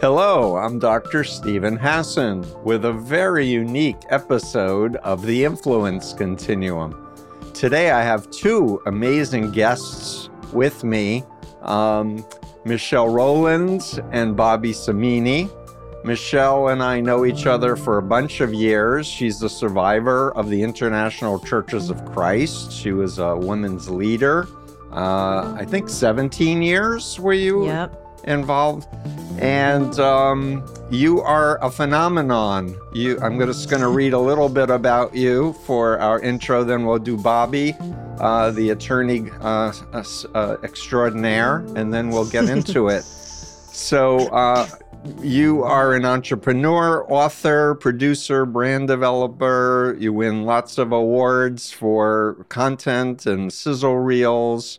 Hello, I'm Dr. Steven Hassan with a very unique episode of the Influence Continuum. Today I have two amazing guests with me um, Michele Rowlands and Bobby Samini. Michele and I know each other for a bunch of years. She's a survivor of the International Churches of Christ. She was a women's leader. Uh, I think 17 years were you Yep. Involved, and um, you are a phenomenon. You, I'm just going to read a little bit about you for our intro. Then we'll do Bobby, uh, the attorney uh, uh, extraordinaire, and then we'll get into it. So. Uh, you are an entrepreneur, author, producer, brand developer. You win lots of awards for content and sizzle reels.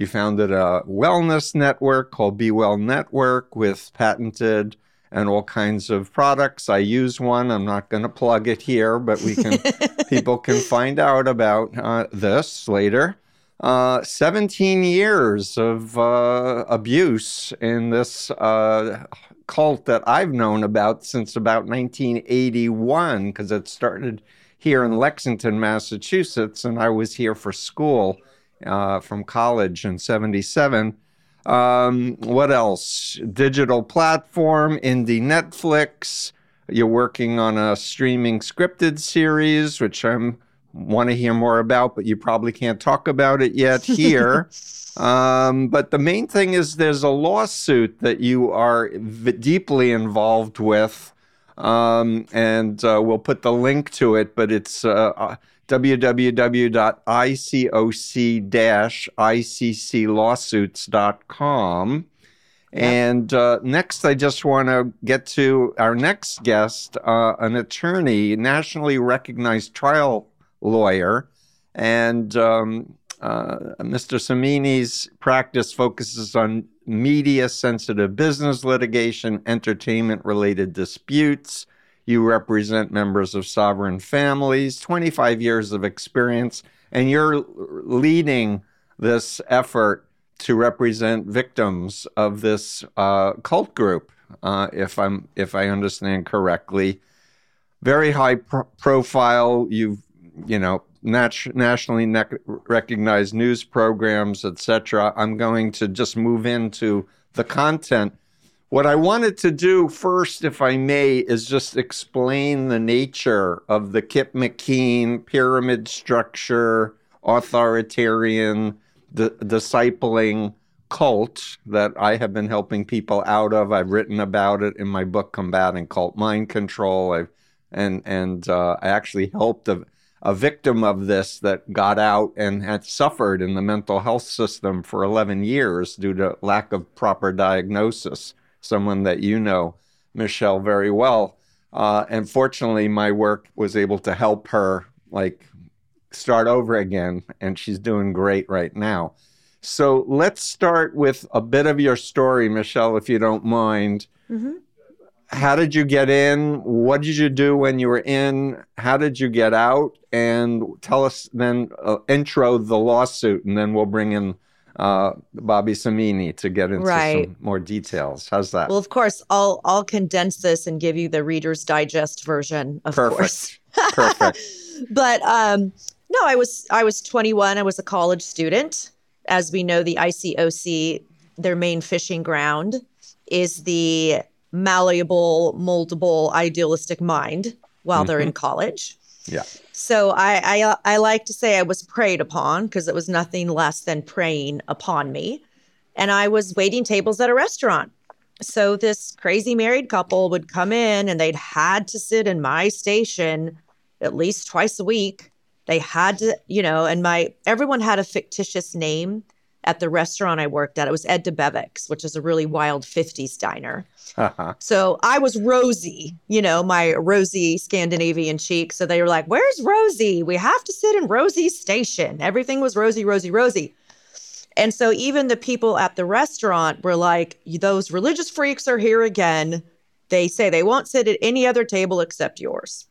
You founded a wellness network called Be Well Network with patented and all kinds of products. I use one. I'm not going to plug it here, but we can people can find out about uh, this later. Uh, 17 years of uh, abuse in this uh, cult that I've known about since about 1981, because it started here in Lexington, Massachusetts, and I was here for school uh, from college in 77. Um, what else? Digital platform, indie Netflix. You're working on a streaming scripted series, which I'm want to hear more about, but you probably can't talk about it yet here. um, but the main thing is there's a lawsuit that you are v- deeply involved with. Um, and uh, we'll put the link to it, but it's uh, www.icoc-icclawsuits.com. And uh, next, I just want to get to our next guest, uh, an attorney, nationally recognized trial lawyer. And um, uh, Mr. Samini's practice focuses on media sensitive business litigation, entertainment related disputes. You represent members of sovereign families, 25 years of experience, and you're leading this effort to represent victims of this uh, cult group, uh, if I'm if I understand correctly. Very high pro- profile. You've you know nat- nationally ne- recognized news programs, etc. I'm going to just move into the content. What I wanted to do first, if I may, is just explain the nature of the Kip McKean pyramid structure, authoritarian, di- discipling cult that I have been helping people out of. I've written about it in my book, Combating Cult Mind Control. I've and and uh, I actually helped a, a victim of this that got out and had suffered in the mental health system for 11 years due to lack of proper diagnosis. Someone that you know, Michele, very well. Uh, and fortunately, my work was able to help her like start over again, and she's doing great right now. So let's start with a bit of your story, Michelle, if you don't mind. Mm-hmm. How did you get in? What did you do when you were in? How did you get out? And tell us then, uh, intro the lawsuit, and then we'll bring in uh, Bobby Samini to get into Right. some more details. How's that? Well, of course, I'll I'll condense this and give you the Reader's Digest version, of course. Perfect. Perfect. But um, no, I was I was 21. I was a college student. As we know, the ICOC, their main fishing ground, is the malleable, moldable, idealistic mind while they're in college. Yeah. So I, I I like to say I was preyed upon because it was nothing less than preying upon me. And I was waiting tables at a restaurant. So this crazy married couple would come in and they'd had to sit in my station at least twice a week. They had to, you know, and my everyone had a fictitious name at the restaurant I worked at. It was Ed Debevic's, which is a really wild 50s diner. Uh-huh. So I was Rosie, you know, my rosy Scandinavian cheek. So they were like, Where's Rosie? We have to sit in Rosie's station. Everything was Rosie, Rosie, Rosie. And so even the people at the restaurant were like, Those religious freaks are here again. They say they won't sit at any other table except yours.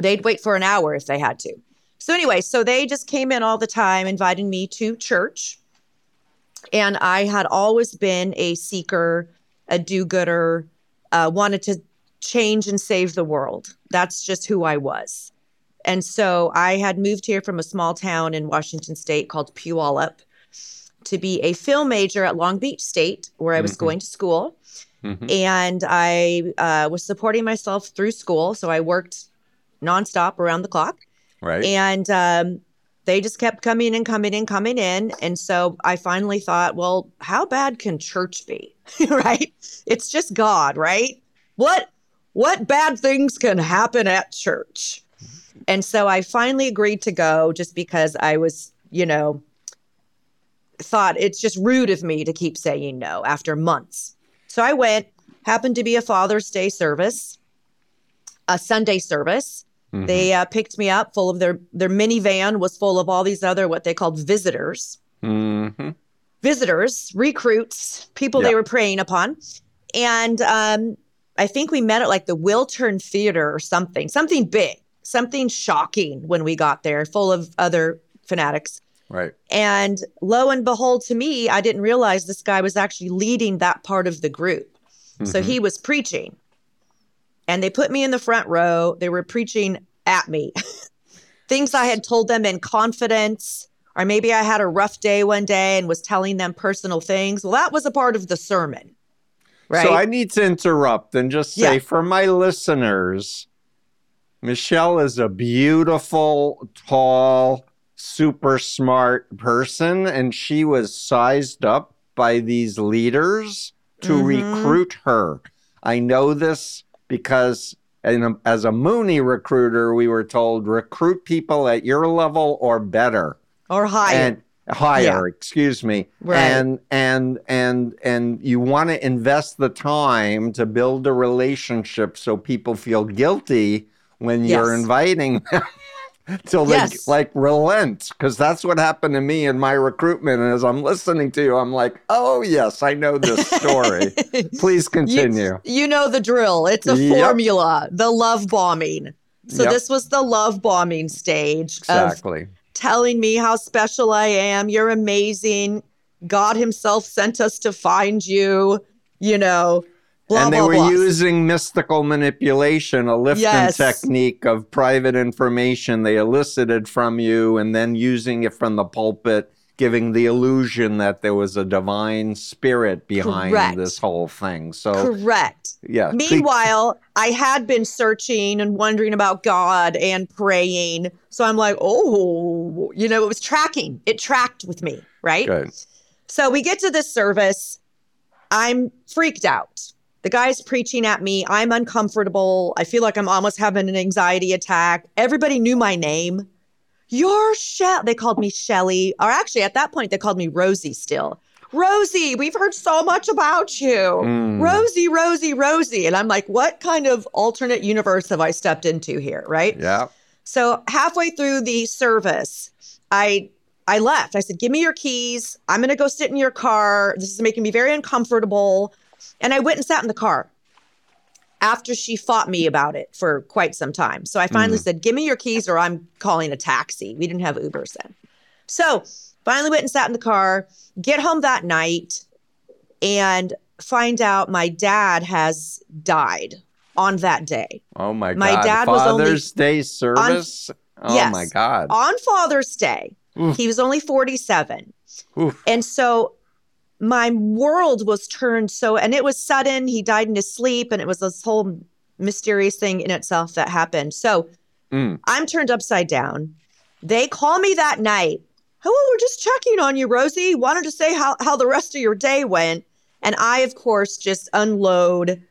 They'd wait for an hour if they had to. So, anyway, so they just came in all the time, inviting me to church. And I had always been a seeker, a do gooder, uh, wanted to change and save the world. That's just who I was. And so I had moved here from a small town in Washington state called Puyallup to be a film major at Long Beach State, where I was Mhm. going to school. Mhm. And I uh, was supporting myself through school. So I worked nonstop around the clock. Right. And um, they just kept coming and coming and coming in. And so I finally thought, well, how bad can church be? right? It's just God, right? What what bad things can happen at church? And so I finally agreed to go just because I was, you know, thought it's just rude of me to keep saying no after months. So I went, happened to be a Father's Day service, a Sunday service. Mhm. They uh, picked me up full of their their minivan was full of all these other what they called visitors, Mhm. visitors, recruits, people Yeah. they were preying upon, and um, I think we met at like the Wiltern Theater or something, something big, something shocking when we got there, full of other fanatics. Right. And lo and behold, to me, I didn't realize this guy was actually leading that part of the group. So Mhm. he was preaching. And they put me in the front row. They were preaching at me. Things I had told them in confidence, or maybe I had a rough day one day and was telling them personal things. Well, that was a part of the sermon. Right. So I need to interrupt and just say Yeah. for my listeners, Michele is a beautiful, tall, super smart person, and she was sized up by these leaders to Mhm. recruit her. I know this because in a- as a Moonie recruiter, we were told recruit people at your level or better or higher. and higher Yeah. excuse me Right. and and and and you want to invest the time to build a relationship so people feel guilty when you're inviting them till they Yes. like relent because that's what happened to me in my recruitment and as i'm listening to you i'm like oh yes i know this story please continue You know the drill. It's a Yep. formula, the love bombing. So Yep. this was the love bombing stage exactly telling me how special I am. You're amazing. God Himself sent us to find you. You know, blah and they blah were blah. using mystical manipulation, a Lifton Yes. technique of private information they elicited from you, and then using it from the pulpit, giving the illusion that there was a divine spirit behind Correct. this whole thing. So, Correct. yeah. Meanwhile, I had been searching and wondering about God and praying. So I'm like, oh, you know, it was tracking. It tracked with me, right? good. So we get to this service. I'm freaked out. The guy's preaching at me. I'm uncomfortable. I feel like I'm almost having an anxiety attack. Everybody knew my name. You're Shell. They called me Shelly. Or actually, at that point, they called me Rosie still. Rosie, we've heard so much about you. Mm. Rosie, Rosie, Rosie. And I'm like, what kind of alternate universe have I stepped into here? Right. Yeah. So halfway through the service, I I left. I said, "Give me your keys. I'm going to go sit in your car. This is making me very uncomfortable." And I went and sat in the car. After she fought me about it for quite some time. So I finally mm. said, "Give me your keys or I'm calling a taxi." We didn't have Ubers then. So, finally went and sat in the car, get home that night and find out my dad has died on that day. Oh my, My God. My dad was only- Father's Day service. oh Yes. my God. on Father's Day. Oof. He was only 47. Oof. And so my world was turned so, and it was sudden. He died in his sleep, and it was this whole mysterious thing in itself that happened. So Mm. I'm turned upside down. They call me that night. Oh, we're just checking on you, Rosie. Wanted to say how, how the rest of your day went. And I, of course, just unload.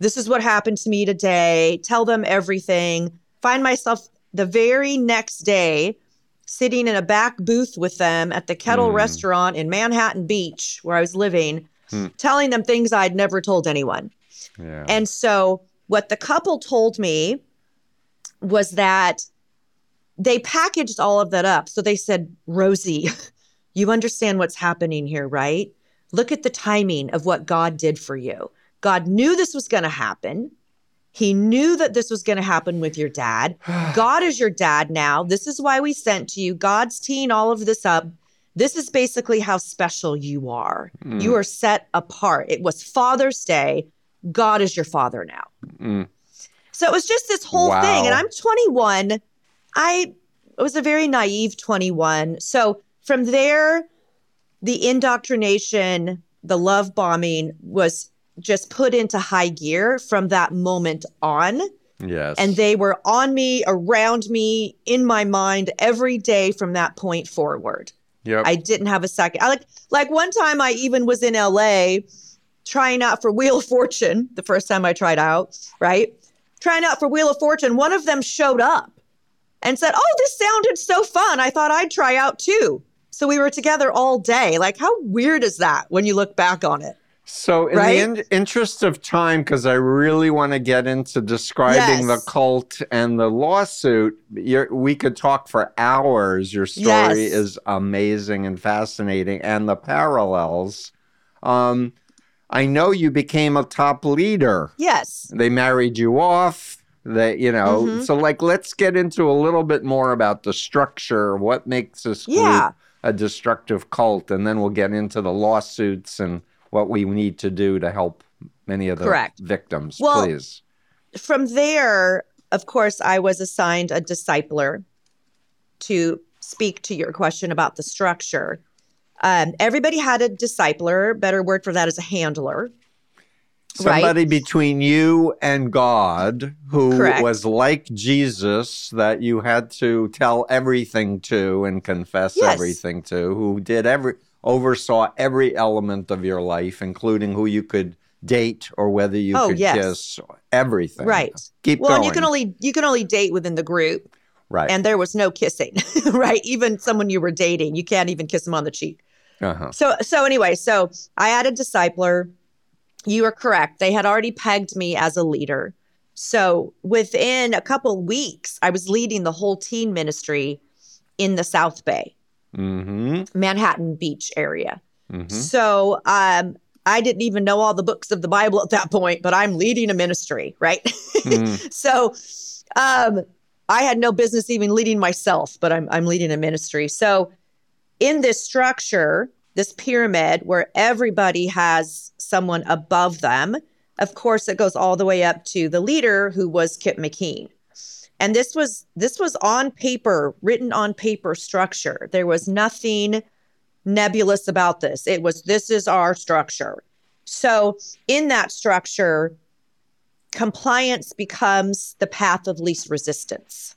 This is what happened to me today. Tell them everything. Find myself the very next day sitting in a back booth with them at the Kettle Hmm. restaurant in Manhattan Beach, where I was living, Hmm. telling them things I'd never told anyone. Yeah. And so, what the couple told me was that they packaged all of that up. So they said, Rosie, you understand what's happening here, right? Look at the timing of what God did for you. God knew this was going to happen. He knew that this was going to happen with your dad. God is your dad now. This is why we sent to you. God's teeing all of this up. This is basically how special you are. Mm. You are set apart. It was Father's Day. God is your father now. Mm. So it was just this whole thing. And I'm 21. I was a very naive 21. So from there, the indoctrination, the love bombing was just put into high gear from that moment on. Yes. And they were on me, around me, in my mind every day from that point forward. yep. I didn't have a second. I like like one time I even was in LA trying out for Wheel of Fortune, the first time I tried out, right? Trying out for Wheel of Fortune, one of them showed up and said, "Oh, this sounded so fun. I thought I'd try out too." So we were together all day. Like how weird is that when you look back on it? So, in Right? the in- interest of time, because I really want to get into describing the cult and the lawsuit, you're, we could talk for hours. Your story Yes. is amazing and fascinating, and the parallels. Um, I know you became a top leader. Yes. They married you off. They, you know, Mhm. so like, let's get into a little bit more about the structure. What makes this group Yeah. a destructive cult, and then we'll get into the lawsuits and what we need to do to help many of the Correct. victims. Well, please. from there, of course, I was assigned a discipler to speak to your question about the structure. Um, everybody had a discipler. Better word for that is a handler. right. Somebody between you and God who Correct. was like Jesus that you had to tell everything to and confess Yes. everything to, who did every oversaw every element of your life, including who you could date or whether you Oh, could yes. kiss, everything. Right. Keep Well, going. and you can only you can only date within the group, right. and there was no kissing. right. Even someone you were dating, you can't even kiss them on the cheek. uh-huh. So so anyway, so I had a discipler. You are correct. They had already pegged me as a leader. So within a couple weeks, I was leading the whole teen ministry in the South Bay, Mm-hmm. Manhattan Beach area. Mm-hmm. So um, I didn't even know all the books of the Bible at that point, but I'm leading a ministry, right? Mm. so um, I had no business even leading myself, but I'm I'm leading a ministry. So in this structure, this pyramid where everybody has someone above them, of course, it goes all the way up to the leader who was Kip McKean. And this was this was on paper, written on paper structure. There was nothing nebulous about this. It was this is our structure. So in that structure, compliance becomes the path of least resistance.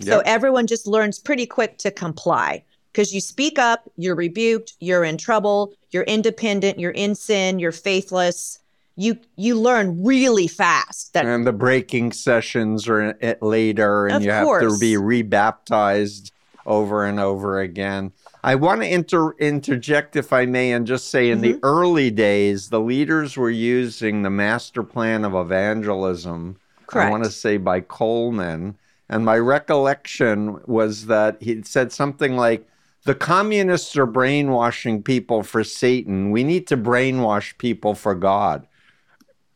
So everyone just learns pretty quick to comply because you speak up, you're rebuked, you're in trouble, you're independent, you're in sin, you're faithless. You you learn really fast that and the breaking sessions are it later, and you have to be rebaptized over and over again. I want to inter- interject, if I may, and just say in the Mm-hmm. early days, the leaders were using the master plan of evangelism. Correct. I want to say by Coleman. And my recollection was that he said something like, the communists are brainwashing people for Satan. We need to brainwash people for God.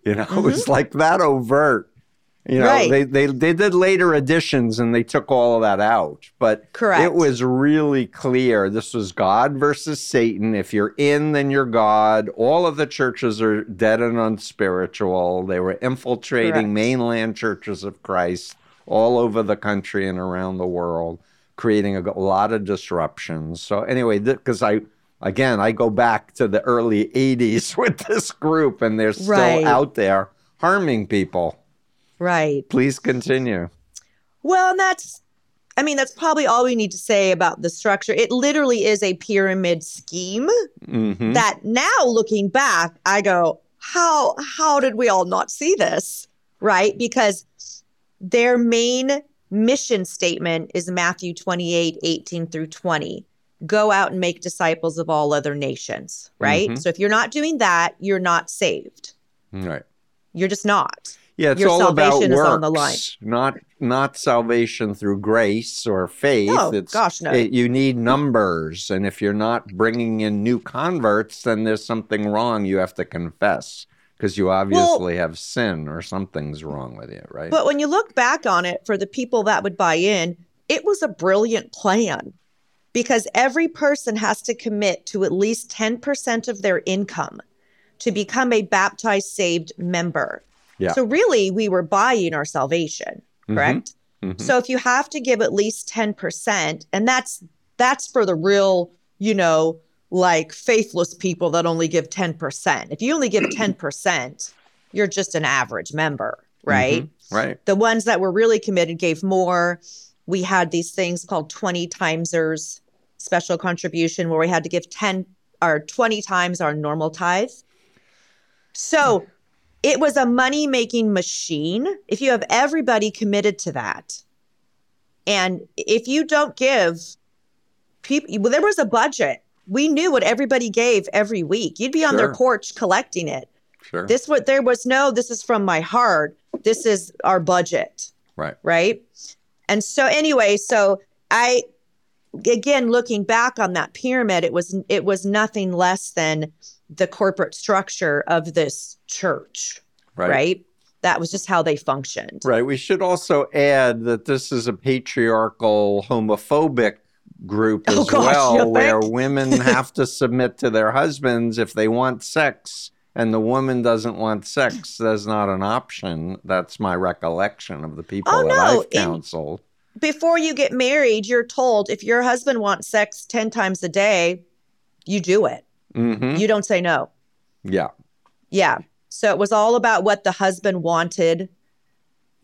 You know, it was like that overt. You know, Mm-hmm. Right. they, they they did later editions and they took all of that out. But Correct. it was really clear this was God versus Satan. If you're in, then you're God. All of the churches are dead and unspiritual. They were infiltrating Correct. mainland churches of Christ all over the country and around the world, creating a lot of disruptions. So anyway, because I again I go back to the early '80s with this group, and they're still Right. out there harming people. right. Please continue. Well, and that's I mean, that's probably all we need to say about the structure. It literally is a pyramid scheme hmm that now looking back, I go, how how did we all not see this? Right? Because their main mission statement is Matthew 28, 18 through 20. Go out and make disciples of all other nations, right? Mhm. So if you're not doing that, you're not saved. Right. You're just not. Yeah, it's Your all about salvation works, on the line. not not salvation through grace or faith. No, it's, gosh, no. it- you need numbers, and if you're not bringing in new converts, then there's something wrong. You have to confess because you obviously have sin or something's wrong with you, right? But when you look back on it, for the people that would buy in, it was a brilliant plan because every person has to commit to at least 10% of their income to become a baptized saved member. Yeah. So really we were buying our salvation, Mhm. correct? Mhm. So if you have to give at least 10%, and that's that's for the real, you know, like faithless people that only give 10%. If you only give 10%, you're just an average member, right? Mhm. Right. The ones that were really committed gave more. We had these things called 20 timesers special contribution where we had to give 10 or 20 times our normal tithe. So it was a money making machine if you have everybody committed to that. And if you don't give people, well, there was a budget. We knew what everybody gave every week. You'd be on their porch collecting it. Sure. This what there was no, this is from my heart. This is our budget right. right? And so anyway, so I again looking back on that pyramid, it was it was nothing less than the corporate structure of this church, Right. right? That was just how they functioned. Right. We should also add that this is a patriarchal, homophobic group Oh, as gosh, well, where women have to submit to their husbands if they want sex, and the woman doesn't want sex. That's not an option. That's my recollection of the people Oh, that no, I've in- counseled. Before you get married, you're told if your husband wants sex 10 times a day, you do it. hmm You don't say no. Yeah. Yeah. So it was all about what the husband wanted.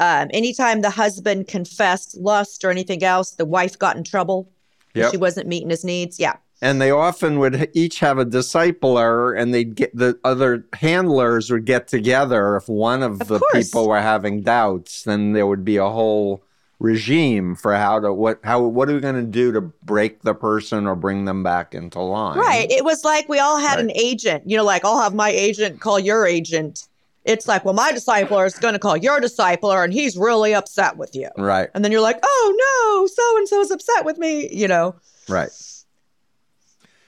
Um, anytime the husband confessed lust or anything else, the wife got in trouble. Yep. She wasn't meeting his needs. Yeah. And they often would each have a discipler, and they'd get the other handlers would get together. If one of, Of the course. people were having doubts, then there would be a whole regime for how to what how what are we going to do to break the person or bring them back into line? Right. It was like we all had Right. an agent, you know, like I'll have my agent call your agent. It's like, well, my discipler is going to call your discipler and he's really upset with you. Right. And then you're like, oh no, so and so is upset with me, you know? Right.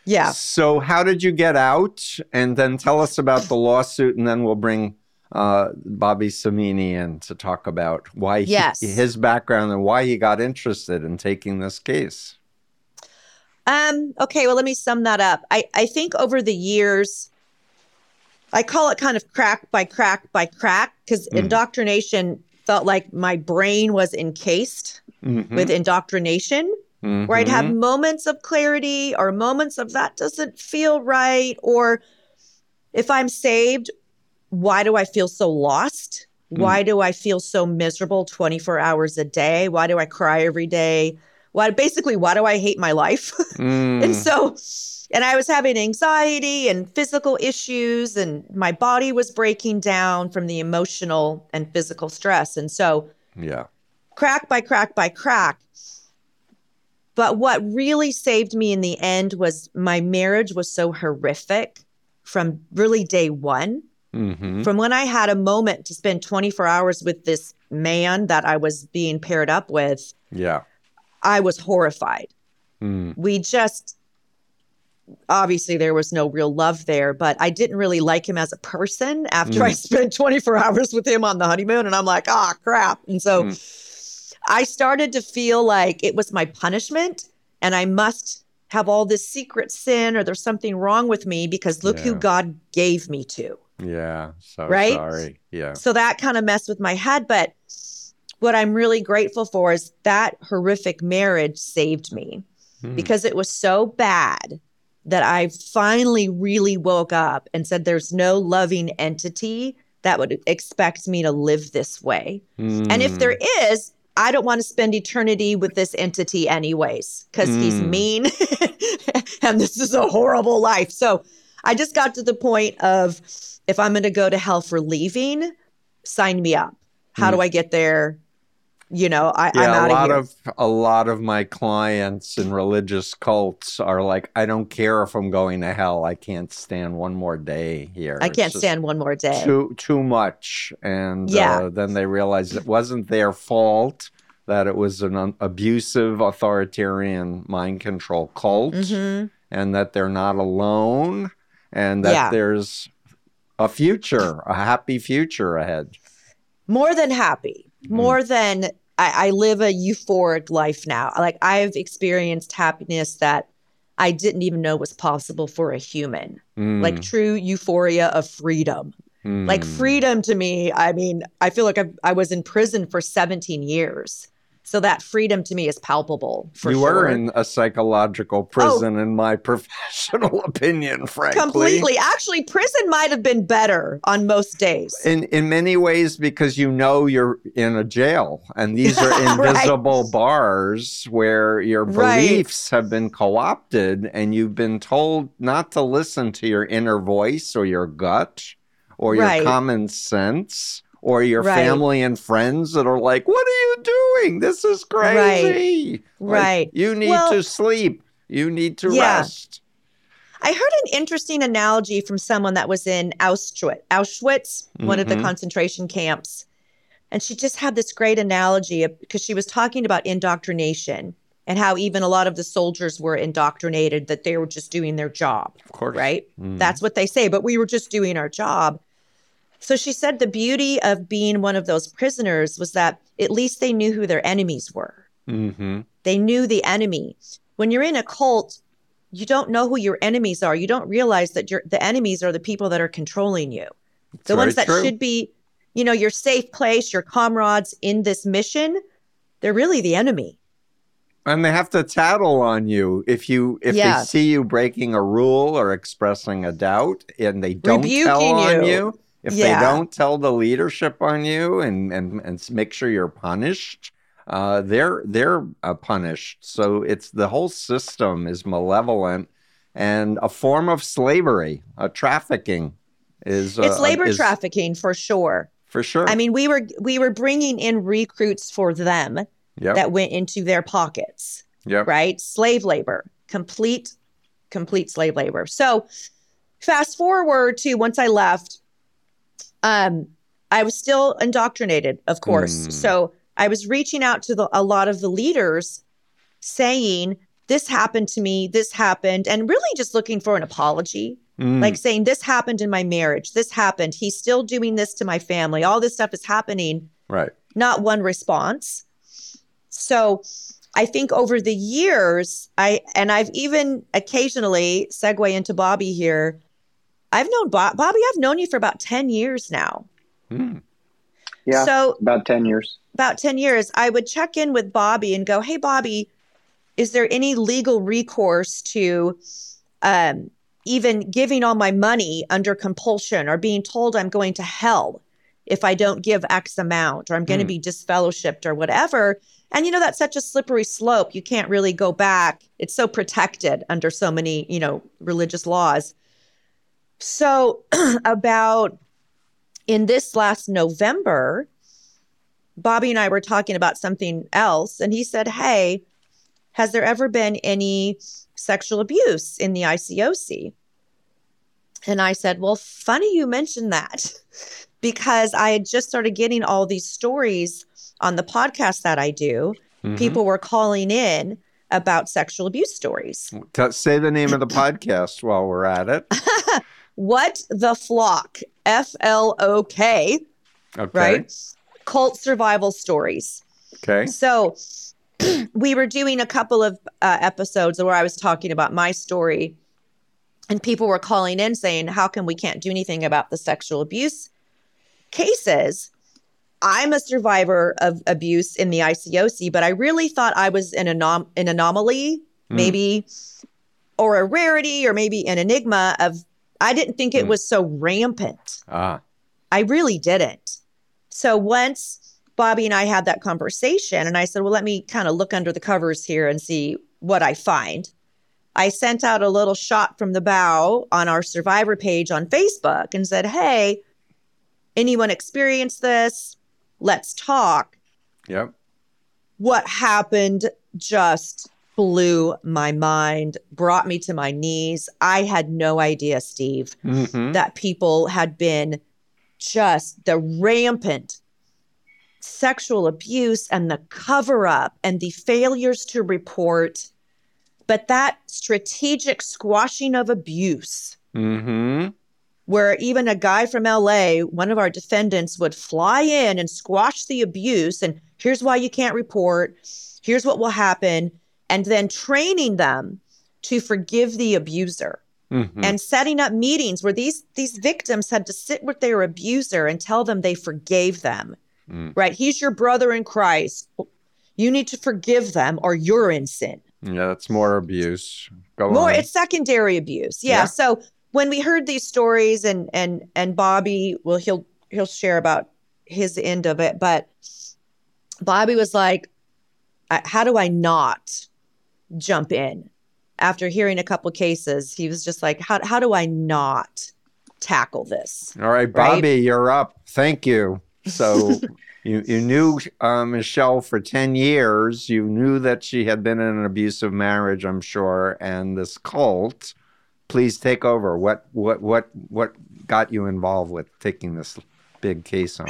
Yeah. So how did you get out? And then tell us about the lawsuit, and then we'll bring uh, Bobby Samini in to talk about why he- Yes. his background and why he got interested in taking this case. Um, okay, well, let me sum that up. I, I think over the years, I call it kind of crack by crack by crack because Mm. indoctrination felt like my brain was encased Mhm. with indoctrination. where I'd have moments of clarity or moments of that doesn't feel right. Or if I'm saved, why do I feel so lost? Mm. Why do I feel so miserable 24 hours a day? Why do I cry every day? Why basically why do I hate my life? mm. and so and I was having anxiety and physical issues and my body was breaking down from the emotional and physical stress. And so yeah. Crack by crack by crack. But what really saved me in the end was my marriage was so horrific from really day 1 Mm-hmm. From when I had a moment to spend 24 hours with this man that I was being paired up with, yeah, I was horrified. Mm. We just obviously there was no real love there, but I didn't really like him as a person after mm. I spent 24 hours with him on the honeymoon. And I'm like, ah, oh, crap. And so mm. I started to feel like it was my punishment and I must have all this secret sin or there's something wrong with me because look yeah. who God gave me to. Yeah. So Right? sorry. Yeah. So that kind of messed with my head. But what I'm really grateful for is that horrific marriage saved me Mm. because it was so bad that I finally really woke up and said, there's no loving entity that would expect me to live this way. And if Mm. there is, I don't want to spend eternity with this entity anyways, because he's Mm. mean and this is a horrible life. So I just got to the point of if I'm going to go to hell for leaving, sign me up. How do I get there? You know, I, I'm Mm. yeah, out a lot of here. of a lot of my clients in religious cults are like, I don't care if I'm going to hell. I can't stand one more day here. I can't stand one more day. too too much, and Yeah. uh, then they realize it wasn't their fault. That it was an un- abusive, authoritarian mind control cult, Mhm. and that they're not alone, and that Yeah. there's a future, a happy future ahead. More than happy, Mm. more than I, I live a euphoric life now. Like I've experienced happiness that I didn't even know was possible for a human. Mm, Like true euphoria of freedom. mm. Like freedom to me, I mean, I feel like I, I was in prison for 17 years. So that freedom to me is palpable for you sure. Oh. were in a psychological oh. prison, in my professional opinion, frankly. Completely. Actually, prison might have been better on most days. In in many ways, because you know you're in a jail, and these are Right. invisible bars where your Right. beliefs have been co-opted, and you've been told not to listen to your inner voice or your gut or your Right. common sense or your Right. family and friends that are like, "What are you doing? This is crazy." Like, Right. you need Well- to sleep. You need to Yeah. rest. I heard an interesting analogy from someone that was in Auschwitz, Auschwitz, one of the Mhm. concentration camps. And she just had this great analogy because she was talking about indoctrination and how even a lot of the soldiers were indoctrinated that they were just doing their job, Of course. right? Mhm. That's what they say, but we were just doing our job. So she said the beauty of being one of those prisoners was that at least they knew who their enemies were. Mhm. They knew the enemy. When you're in a cult, you don't know who your enemies are. You don't realize that your the enemies are the people that are controlling you. It's The ones that true. should be, you know, your safe place, your comrades in this mission, they're really the enemy. And they have to tattle on you if you if Yeah. they see you breaking a rule or expressing a doubt and they don't tell Rebuking on you. If Yeah. they don't tell the leadership on you and and, and make sure you're punished, uh, they're they're uh, punished. So it's the whole system is malevolent and a form of slavery, a trafficking is it's uh, labor is- trafficking for sure. for sure. I mean, we were we were bringing in recruits for them yep, that went into their pockets. yep. right? Slave labor, complete, complete slave labor. So fast forward to once I left, um, I was still indoctrinated, of course. Mm. So I was reaching out to the, a lot of the leaders saying, this happened to me, this happened, and really just looking for an apology, Mm, like saying, this happened in my marriage, this happened, he's still doing this to my family, all this stuff is happening right. not one response. So I think over the years, I and I've even occasionally segue into Bobby here. I've known Bob, Bobby. I've known you for about ten years now. Mm, Yeah, So about 10 years. about ten years, I would check in with Bobby and go, "Hey, Bobby, is there any legal recourse to um, even giving all my money under compulsion or being told I'm going to hell if I don't give X amount or I'm going to Hmm. be disfellowshipped or whatever. And you know, that's such a slippery slope. You can't really go back. It's so protected under so many, you know, religious laws. So, about in this last November, Bobby and I were talking about something else, and he said, Hey, has there ever been any sexual abuse in the ICOC? And I said, Well, funny you mentioned that because I had just started getting all these stories on the podcast that I do. mhm. People were calling in about sexual abuse stories. Say the name of the podcast while we're at it. What the flock? F L O K, Okay. right? Cult survival stories. Okay. So we were doing a couple of uh, episodes where I was talking about my story, and people were calling in saying, How come we can't do anything about the sexual abuse cases? I'm a survivor of abuse in the ICOC, but I really thought I was an, anom- an anomaly, Mm. maybe, or a rarity, or maybe an enigma of, I didn't think it Mm. was so rampant. Ah. I really didn't. So once Bobby and I had that conversation, and I said, Well, let me kind of look under the covers here and see what I find. I sent out a little shot from the bow on our survivor page on Facebook and said, Hey, anyone experienced this? Let's talk. Yep. What happened just blew my mind, brought me to my knees. I had no idea, Steve hmm that people had been just the rampant sexual abuse and the cover up and the failures to report. But that strategic squashing of abuse, hmm where even a guy from LA, one of our defendants, would fly in and squash the abuse. And here's why you can't report. Here's what will happen. And then training them to forgive the abuser. Mm-hmm. And setting up meetings where these these victims had to sit with their abuser and tell them they forgave them. Mm. Right? He's your brother in Christ. You need to forgive them or you're in sin. Yeah, that's more abuse. Go more, on. it's secondary abuse. Yeah. yeah. So when we heard these stories and and and Bobby, well, he'll he'll share about his end of it, but Bobby was like, "How do I not jump in?" After hearing a couple cases, he was just like, "How how do I not tackle this?" All right, Bobby, right? you're up. Thank you. So you you knew uh, Michele for ten years. You knew that she had been in an abusive marriage, I'm sure, and this cult. Please take over. What what what what got you involved with taking this big case on?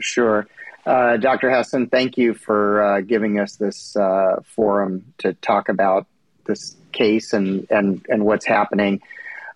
Sure. Uh, Dr. Hassan, thank you for uh, giving us this uh, forum to talk about this case and, and, and what's happening.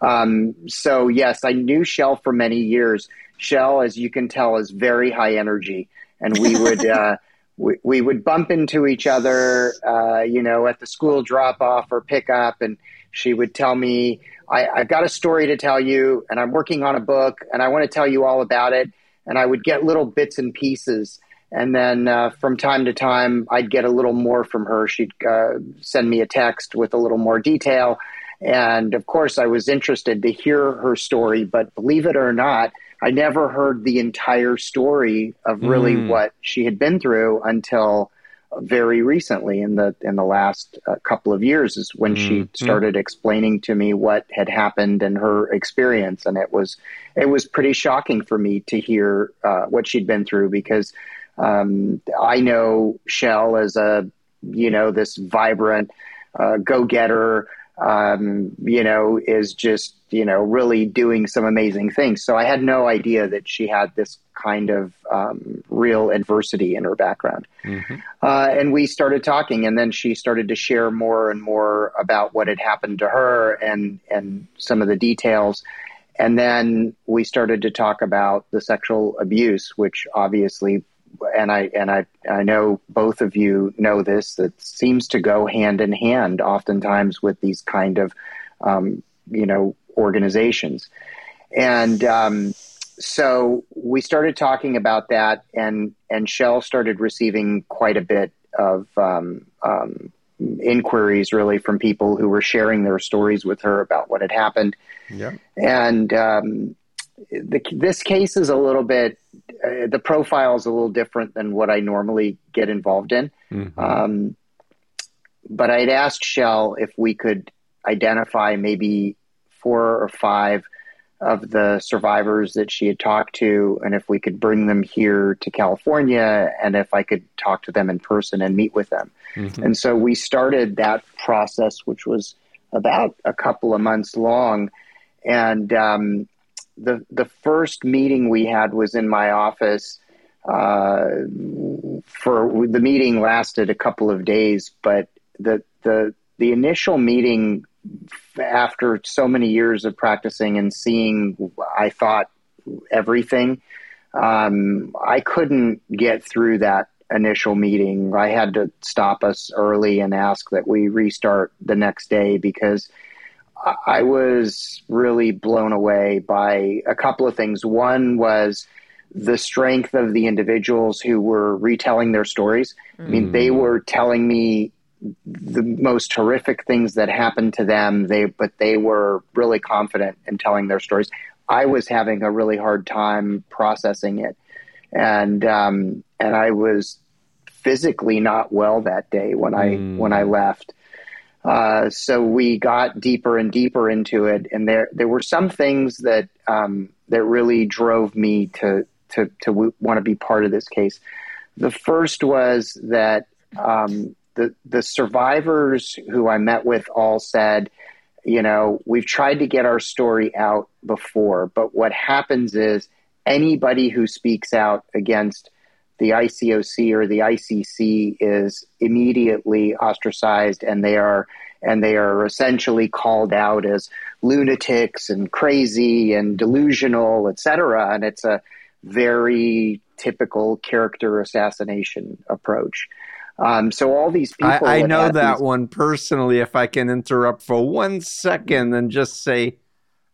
Um, so, yes, I knew Shell for many years. Shell, as you can tell, is very high energy, and we would uh, we, we would bump into each other, uh, you know, at the school drop off or pick up, and she would tell me, I, "I've got a story to tell you, and I'm working on a book, and I want to tell you all about it." And I would get little bits and pieces. And then uh, from time to time, I'd get a little more from her. She'd uh, send me a text with a little more detail. And of course, I was interested to hear her story, but believe it or not, I never heard the entire story of really mm. what she had been through until very recently in the in the last uh, couple of years is when mm. she started mm. explaining to me what had happened and her experience and it was it was pretty shocking for me to hear uh, what she'd been through because um, I know Shell as a you know this vibrant uh, go getter um, you know, is just, you know, really doing some amazing things. So I had no idea that she had this kind of um, real adversity in her background. Mm-hmm. Uh, and we started talking, and then she started to share more and more about what had happened to her and, and some of the details. And then we started to talk about the sexual abuse, which obviously and I and I I know both of you know this that seems to go hand in hand oftentimes with these kind of um, you know organizations, and um, so we started talking about that, and and Shell started receiving quite a bit of um, um inquiries really from people who were sharing their stories with her about what had happened, yeah. and um, the, this case is a little bit uh, the profile is a little different than what I normally get involved in. Mm-hmm. Um, but I'd asked Shell if we could identify maybe four or five of the survivors that she had talked to, and if we could bring them here to California, and if I could talk to them in person and meet with them. Mm-hmm. And so we started that process, which was about a couple of months long. And um, the the first meeting we had was in my office. Uh, for the meeting lasted a couple of days, but the the the initial meeting after so many years of practicing and seeing, I thought everything. Um, I couldn't get through that initial meeting. I had to stop us early and ask that we restart the next day because I was really blown away by a couple of things. One was the strength of the individuals who were retelling their stories. Mm. I mean, they mm. were telling me the most horrific things that happened to them. They, but they were really confident in telling their stories. I was having a really hard time processing it, and um, and I was physically not well that day when I mm. when I left. Uh, so we got deeper and deeper into it, and there there were some things that um, that really drove me to to to w- want to be part of this case. The first was that um, the the survivors who I met with all said, you know, we've tried to get our story out before, but what happens is anybody who speaks out against the ICOC or the ICC is immediately ostracized and they are and they are essentially called out as lunatics and crazy and delusional, etc. And it's a very typical character assassination approach. Um, so all these people. I, I know that these- one personally. If I can interrupt for one second and just say,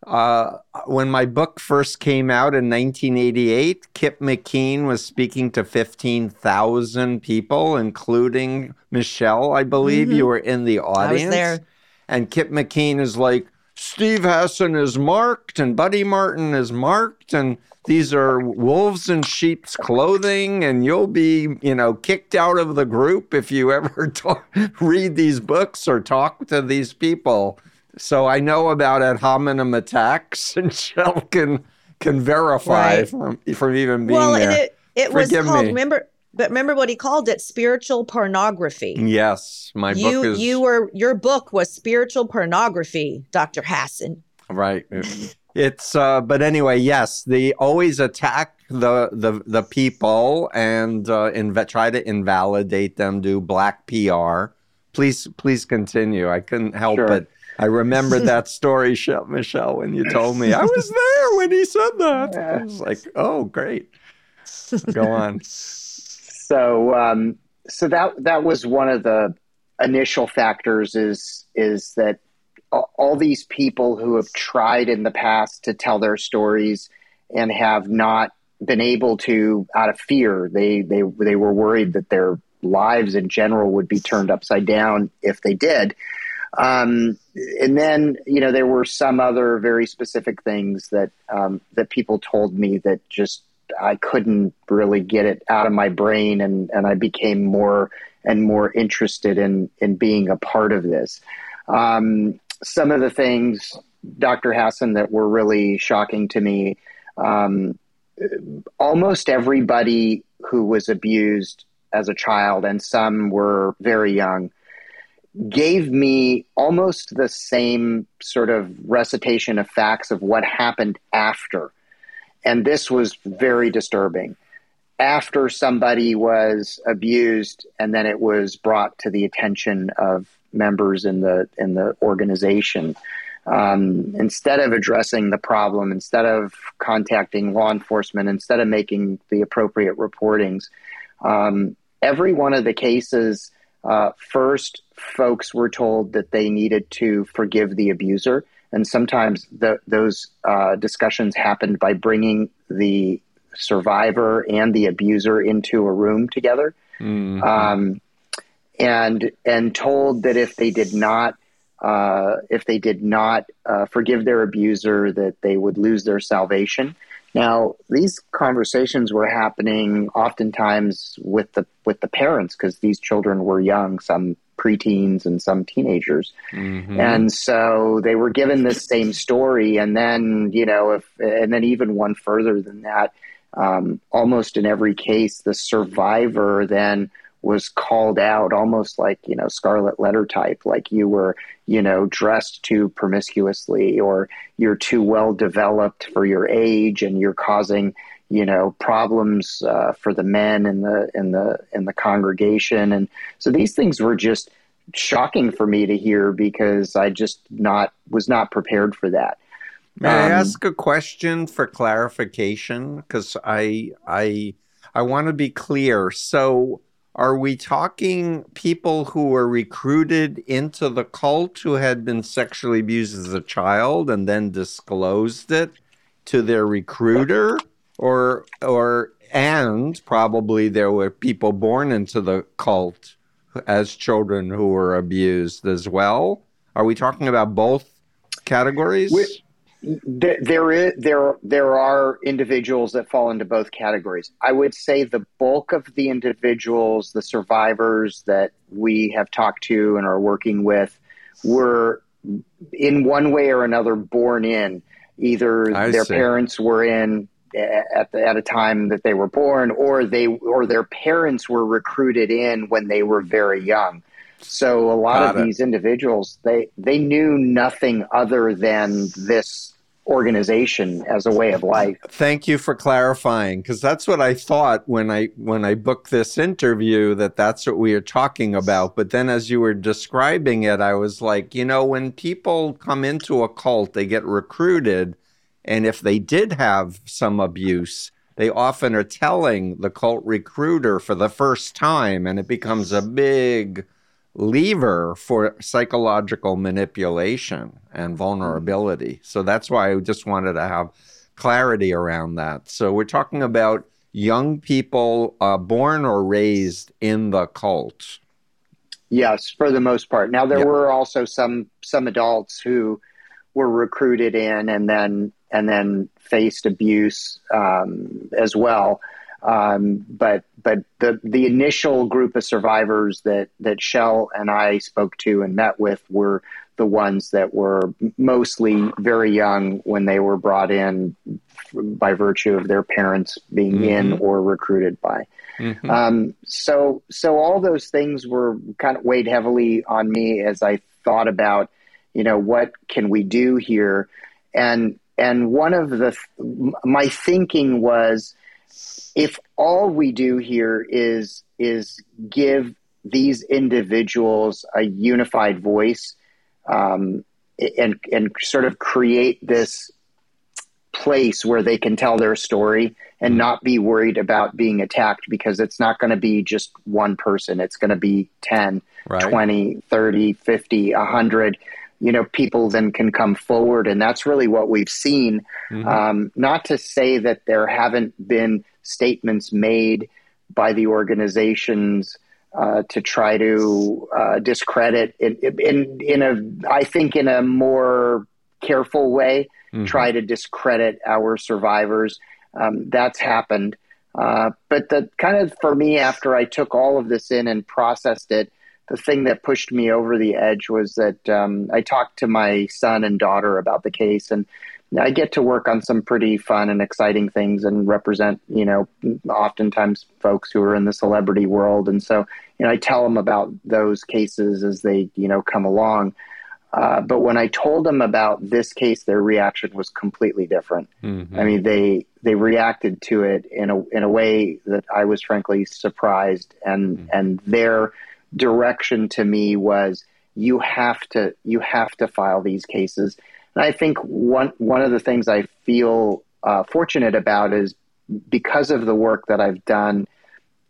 uh, when my book first came out in 1988, Kip McKean was speaking to 15,000 people, including Michele. I believe Mhm. you were in the I was audience. there. And Kip McKean is like, Steve Hassan is marked and Buddy Martin is marked and these are wolves in sheep's clothing and you'll be, you know, kicked out of the group if you ever talk, read these books or talk to these people. So I know about ad hominem attacks and Shell can can verify Right. from from even being Well, there. it it was called me. remember but remember what he called it spiritual pornography. yes, my you book is you were your book was spiritual pornography, Dr. Hassan. Right. It's uh but anyway, yes, they always attack the the the people and uh inv- try to invalidate them, do black PR. Please please continue. I couldn't help Sure. it. I remembered that story, Michelle, when you told me. I was there when he said that. I was like, oh, great. Go on. so um, so that that was one of the initial factors is is that all, these people who have tried in the past to tell their stories and have not been able to out of fear they they they were worried that their lives in general would be turned upside down if they did. Um, and then you know there were some other very specific things that um, that people told me that just I couldn't really get it out of my brain, and and I became more and more interested in in being a part of this. Um, some of the things, Dr. Hassan, that were really shocking to me. Um, almost everybody who was abused as a child, and some were very young, gave me almost the same sort of recitation of facts of what happened after. And this was very disturbing. After somebody was abused, and then it was brought to the attention of members in the in the organization, um, instead of addressing the problem, instead of contacting law enforcement, instead of making the appropriate reportings, um, every one of the cases, uh, first, folks were told that they needed to forgive the abuser. And sometimes the, those uh, discussions happened by bringing the survivor and the abuser into a room together Mhm. um, and and told that if they did not uh, if they did not uh, forgive their abuser, that they would lose their salvation. Now, these conversations were happening oftentimes with the with the parents because these children were young, some preteens and some teenagers. Mhm. And so they were given this same story, and then you know, if and then even one further than that, um, almost in every case, the survivor then was called out, almost like you know, scarlet letter type, like you were you know dressed too promiscuously, or you're too well developed for your age, and you're causing you know problems uh, for the men in the in the in the congregation, and so these things were just shocking for me to hear because I just not was not prepared for that. May I Um, ask a question for clarification? Because I I I want to be clear. So, are we talking people who were recruited into the cult who had been sexually abused as a child and then disclosed it to their recruiter, or or and probably there were people born into the cult as children who were abused as well? Are we talking about both categories? We- There, there is there there are individuals that fall into both categories. I would say the bulk of the individuals, the survivors that we have talked to and are working with, were in one way or another born in. Either I their see. parents were in at the, at a time that they were born, or they or their parents were recruited in when they were very young. So a lot Got of it. these individuals, they they knew nothing other than this organization as a way of life. Thank you for clarifying because that's what I thought when I when I booked this interview that that's what we are talking about. But then as you were describing it, I was like, you know, when people come into a cult, they get recruited, and if they did have some abuse, they often are telling the cult recruiter for the first time, and it becomes a big lever for psychological manipulation and vulnerability. So that's why I just wanted to have clarity around that. So we're talking about young people uh, born or raised in the cult. Yes, for the most part. Now there were also some some adults who were recruited in and then and then faced abuse um, as well. Um, but but the the initial group of survivors that that Shell and I spoke to and met with were the ones that were mostly very young when they were brought in by virtue of their parents being mm-hmm. in or recruited by. Mm-hmm. Um, so so all those things were kind of weighed heavily on me as I thought about, you know, what can we do here, and and one of the my thinking was if all we do here is is give these individuals a unified voice um, and and sort of create this place where they can tell their story and mm-hmm. not be worried about being attacked because it's not going to be just one person it's going to be 10 right. 20 30 50 100 you know people then can come forward and that's really what we've seen mm-hmm. um, not to say that there haven't been statements made by the organizations uh, to try to uh, discredit in, in in a I think in a more careful way mm-hmm. try to discredit our survivors. Um, that's happened. Uh, but the kind of for me after I took all of this in and processed it, the thing that pushed me over the edge was that um, I talked to my son and daughter about the case, and I get to work on some pretty fun and exciting things and represent, you know, oftentimes folks who are in the celebrity world. And so, you know, I tell them about those cases as they, you know, come along. Uh, but when I told them about this case, their reaction was completely different. Mm-hmm. I mean, they they reacted to it in a in a way that I was frankly surprised, and mm-hmm. and their direction to me was, you have to you have to file these cases and I think one one of the things I feel uh, fortunate about is because of the work that I've done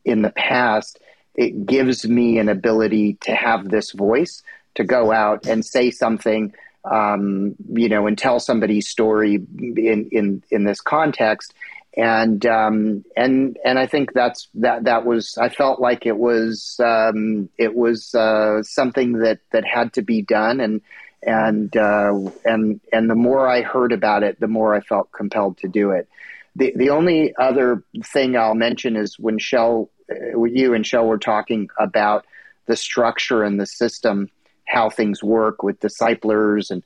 in the past, it gives me an ability to have this voice to go out and say something, um, you know, and tell somebody's story in in in this context. And um, and and I think that's that that was I felt like it was um, it was uh, something that that had to be done and and uh, and and the more I heard about it, the more I felt compelled to do it. The the only other thing I'll mention is when Shell, uh, you and Shell were talking about the structure and the system, how things work with disciplers, and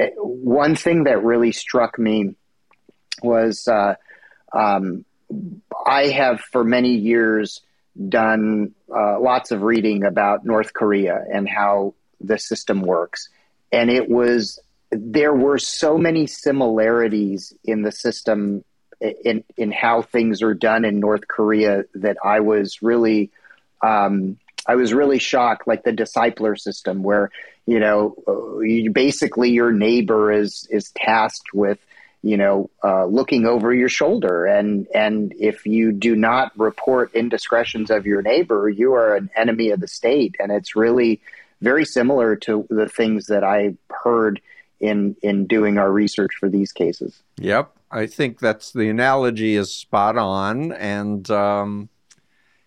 uh, one thing that really struck me was uh, um, I have for many years done uh, lots of reading about North Korea and how the system works. And it was there were so many similarities in the system in in how things are done in North Korea that I was really um, I was really shocked, like the discipler system, where you know uh, you, basically your neighbor is is tasked with you know uh, looking over your shoulder, and and if you do not report indiscretions of your neighbor, you are an enemy of the state, and it's really very similar to the things that I heard in in doing our research for these cases. Yep, I think that's the analogy is spot on, and um,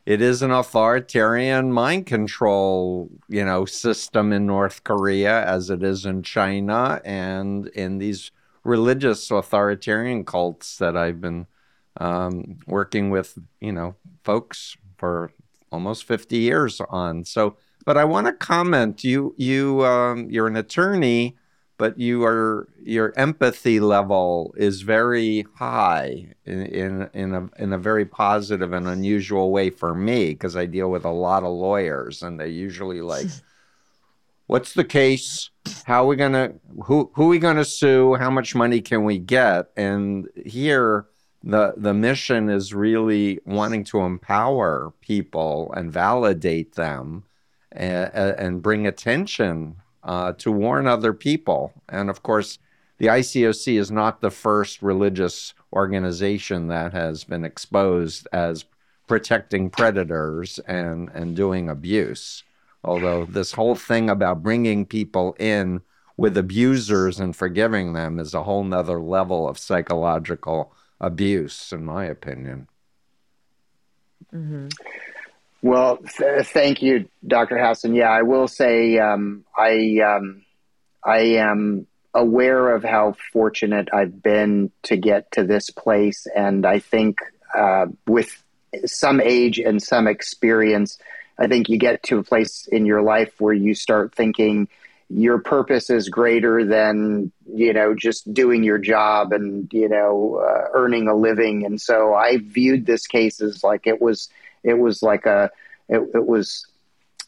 it is an authoritarian mind control, you know, system in North Korea as it is in China. And in these religious authoritarian cults that I've been um, working with, you know, folks for almost 50 years on. So but I want to comment. You you um, you're an attorney, but you are your empathy level is very high in in, in a in a very positive and unusual way for me because I deal with a lot of lawyers and they usually like. What's the case? How are we gonna who who are we gonna sue? How much money can we get? And here the the mission is really wanting to empower people and validate them and, and bring attention uh, to warn other people. And of course, the ICOC is not the first religious organization that has been exposed as protecting predators and, and doing abuse. Although this whole thing about bringing people in with abusers and forgiving them is a whole nother level of psychological abuse, in my opinion. Mm-hmm. Well, th- thank you, Dr. Hassan. Yeah, I will say um, I um, I am aware of how fortunate I've been to get to this place, and I think uh, with some age and some experience, I think you get to a place in your life where you start thinking your purpose is greater than you know just doing your job and you know uh, earning a living. And so i viewed this case as like it was it was like a it, it was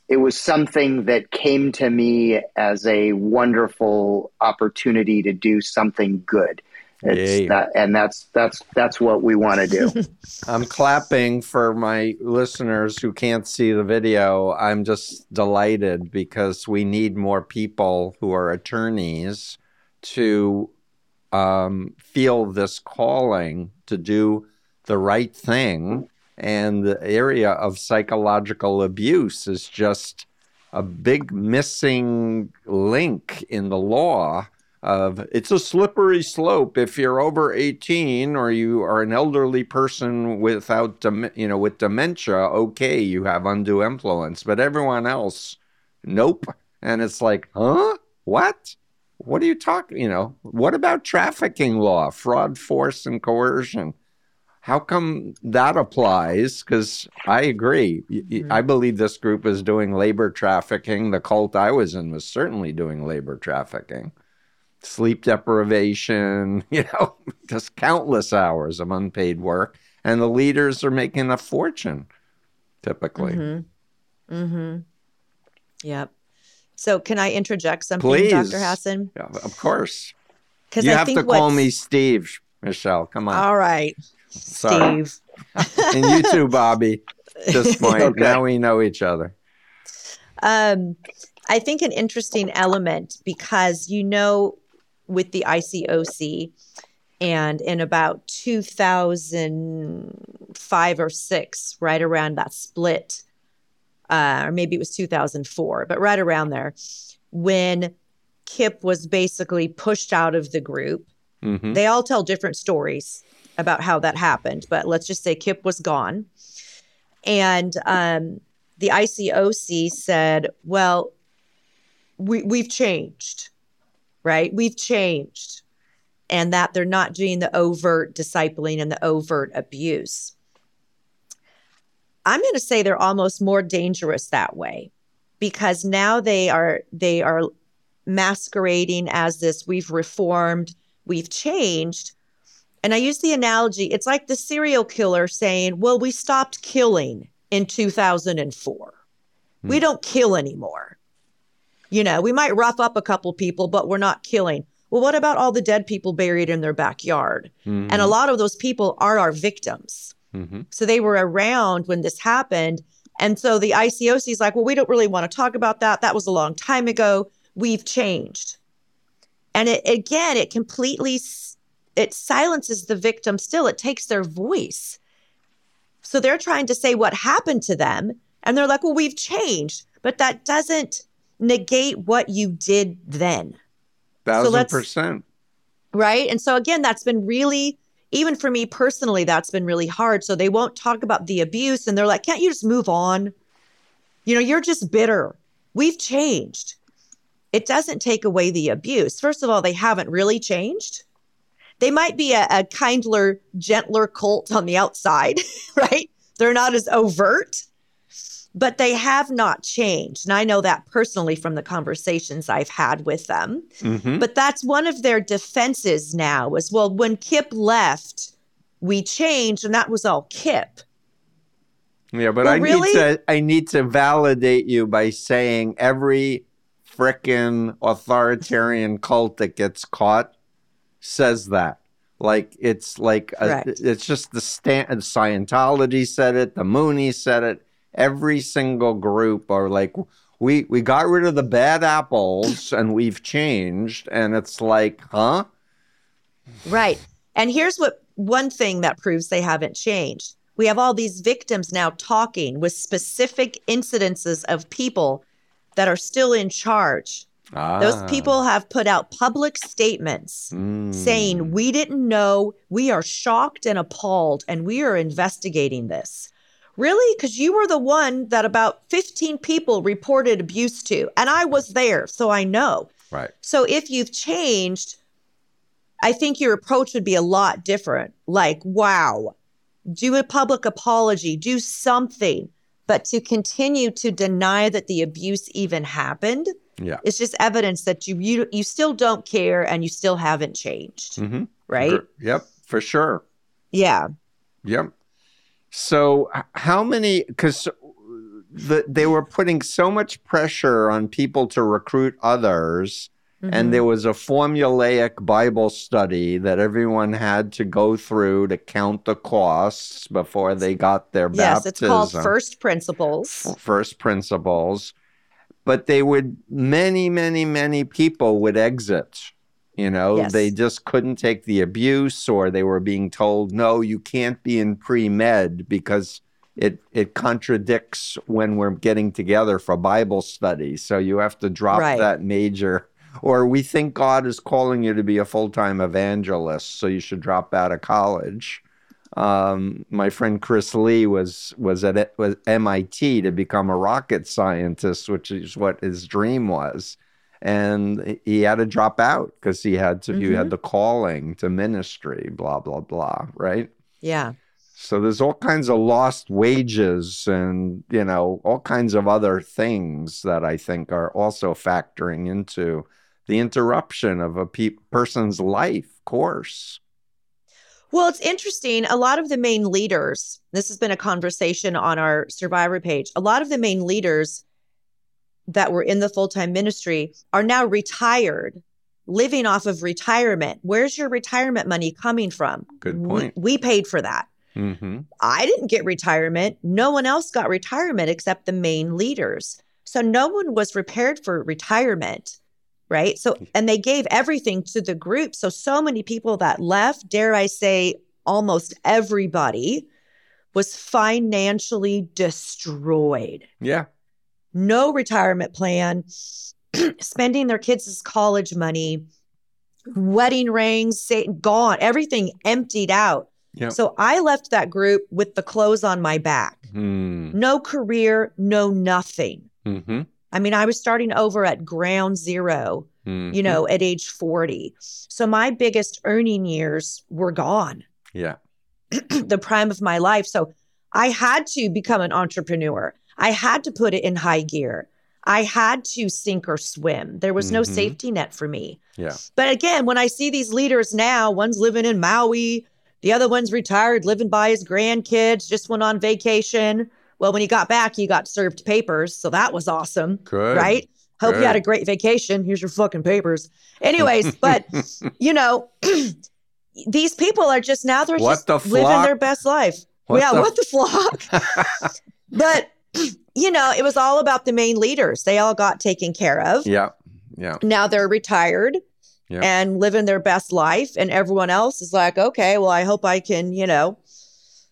it was something that came to me as a wonderful opportunity to do something good that, and that's that's that's what we want to do. I'm clapping for my listeners who can't see the video. I'm just delighted because we need more people who are attorneys to um, feel this calling to do the right thing. And the area of psychological abuse is just a big missing link in the law of it's a slippery slope. If you're over 18 or you are an elderly person without you know with dementia okay you have undue influence. But everyone else nope. And it's like huh? What? What are you talking you know what about trafficking law fraud force and coercion? How come that applies? Because i agree. Mm-hmm. i believe this group is doing labor trafficking. The cult i was in was certainly doing labor trafficking sleep deprivation, you know, just countless hours of unpaid work. And the leaders are making a fortune typically. Mm-hmm. Mm-hmm. Yep. So can I interject something, Please. Dr. Hassan? Yeah, of course. Because you I have to call me Steve, Michelle. Come on. All right, Sorry. Steve. and you too, Bobby. At this point, okay. now we know each other. Um, I think an interesting element because you know with the ICOC. And in about 2005 or six, right around that split, uh, or maybe it was 2004, but right around there, when Kip was basically pushed out of the group. Mm-hmm. They all tell different stories about how that happened, but let's just say Kip was gone. And um, the ICOC said, well, we, we've changed right? We've changed, and that they're not doing the overt discipling and the overt abuse. I'm going to say they're almost more dangerous that way because now they are they are masquerading as this we've reformed, we've changed. And I use the analogy, it's like the serial killer saying, "Well, we stopped killing in 2004. Hmm. We don't kill anymore." You know, we might rough up a couple people, but we're not killing. Well, what about all the dead people buried in their backyard? Mm-hmm. And a lot of those people are our victims. Mm-hmm. So they were around when this happened. And so the ICOC is like, well, we don't really want to talk about that. That was a long time ago. We've changed. And it, again, it completely it silences the victim still. It takes their voice. So they're trying to say what happened to them. And they're like, well, we've changed. But that doesn't negate what you did then. Thousand so percent. Right. And so, again, that's been really, even for me personally, that's been really hard. So they won't talk about the abuse and they're like, can't you just move on? You know, you're just bitter. We've changed. It doesn't take away the abuse. First of all, they haven't really changed. They might be a, a kindler, gentler cult on the outside, right? They're not as overt, but they have not changed. And I know that personally from the conversations I've had with them. Mm-hmm. But that's one of their defenses now is well, when Kip left, we changed, and that was all Kip. Yeah, but well, I really? need to I need to validate you by saying every frickin' authoritarian cult that gets caught says that. Like it's like a, it's just the stand. Scientology said it. The Moonies said it every single group are like we we got rid of the bad apples and we've changed and it's like huh Right. And here's what one thing that proves they haven't changed. We have all these victims now talking with specific incidences of people that are still in charge. Ah. Those people have put out public statements Mm. saying, We didn't know. We are shocked and appalled, and we are investigating this. Really? Because you were the one that about 15 people reported abuse to, and I was there, so I know. Right. So if you've changed, I think your approach would be a lot different. Like, wow, do a public apology, do something. But to continue to deny that the abuse even happened Yeah. it's just evidence that you you, you still don't care and you still haven't changed. Mm-hmm. Right? Yep. For sure. Yeah. Yep. So, how many? Because the, they were putting so much pressure on people to recruit others, Mhm. and there was a formulaic Bible study that everyone had to go through to count the costs before they got their yes, baptism. it's called first principles. first principles. But they would many, many, many people would exit. You know, Yes. they just couldn't take the abuse, or they were being told, "No, you can't be in pre med because it it contradicts when we're getting together for Bible study. So you have to drop Right. that major." Or we think God is calling you to be a full time evangelist, so you should drop out of college um, my friend Chris Lee was was at was MIT to become a rocket scientist, which is what his dream was, and he had to drop out because he had to he had mm-hmm. the calling to ministry, blah blah blah, right? Yeah. So there's all kinds of lost wages and you know all kinds of other things that I think are also factoring into the interruption of a pe- person's life course. Well, it's interesting. A lot of the main leaders, this has been a conversation on our survivor page. A lot of the main leaders that were in the full time ministry are now retired, living off of retirement. Where's your retirement money coming from? Good We- point. We, paid for that. Mm-hmm. I didn't get retirement. No one else got retirement except the main leaders. So no one was prepared for retirement, right? So, and they gave everything to the group. So, so many people that left, dare I say, almost everybody was financially destroyed. Yeah. No retirement plan, spending their kids' college money, wedding rings, say, gone, everything emptied out. Yep. So I left that group with the clothes on my back. Mm. No career, no nothing. Mm-hmm. I mean, I was starting over at ground 0 Mm-hmm. you know, at age 40. So my biggest earning years were gone, Yeah. the prime of my life. So I had to become an entrepreneur. I had to put it in high gear. I had to sink or swim. There was no Mhm. safety net for me. Yeah. But again, when I see these leaders now, one's living in Maui, the other one's retired, living by his grandkids, just went on vacation. Well, when he got back, he got served papers. So that was awesome, Good. right? Hope you had a great vacation. Here's your fucking papers. Anyways, but you know, these people are just now they're What just the living their best life. What yeah, the- what the flock? but you know, it was all about the main leaders. They all got taken care of yeah. Yeah. now they're retired Yeah. and living their best life and everyone else is like okay well i hope i can you know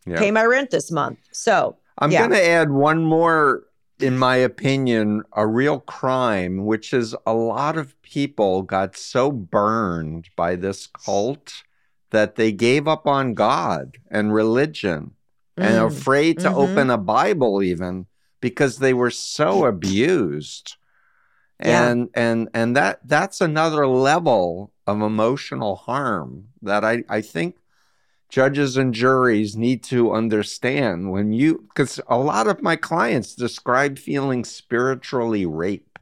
Yeah. pay my rent this month so I'm yeah. going to add one more, in my opinion, a real crime, which is a lot of people got so burned by this cult that they gave up on God and religion and Mm, afraid to mhm. open a Bible even because they were so abused. Yeah. And and and that that's another level of emotional harm that I, I think judges and juries need to understand when you because a lot of my clients describe feeling spiritually raped.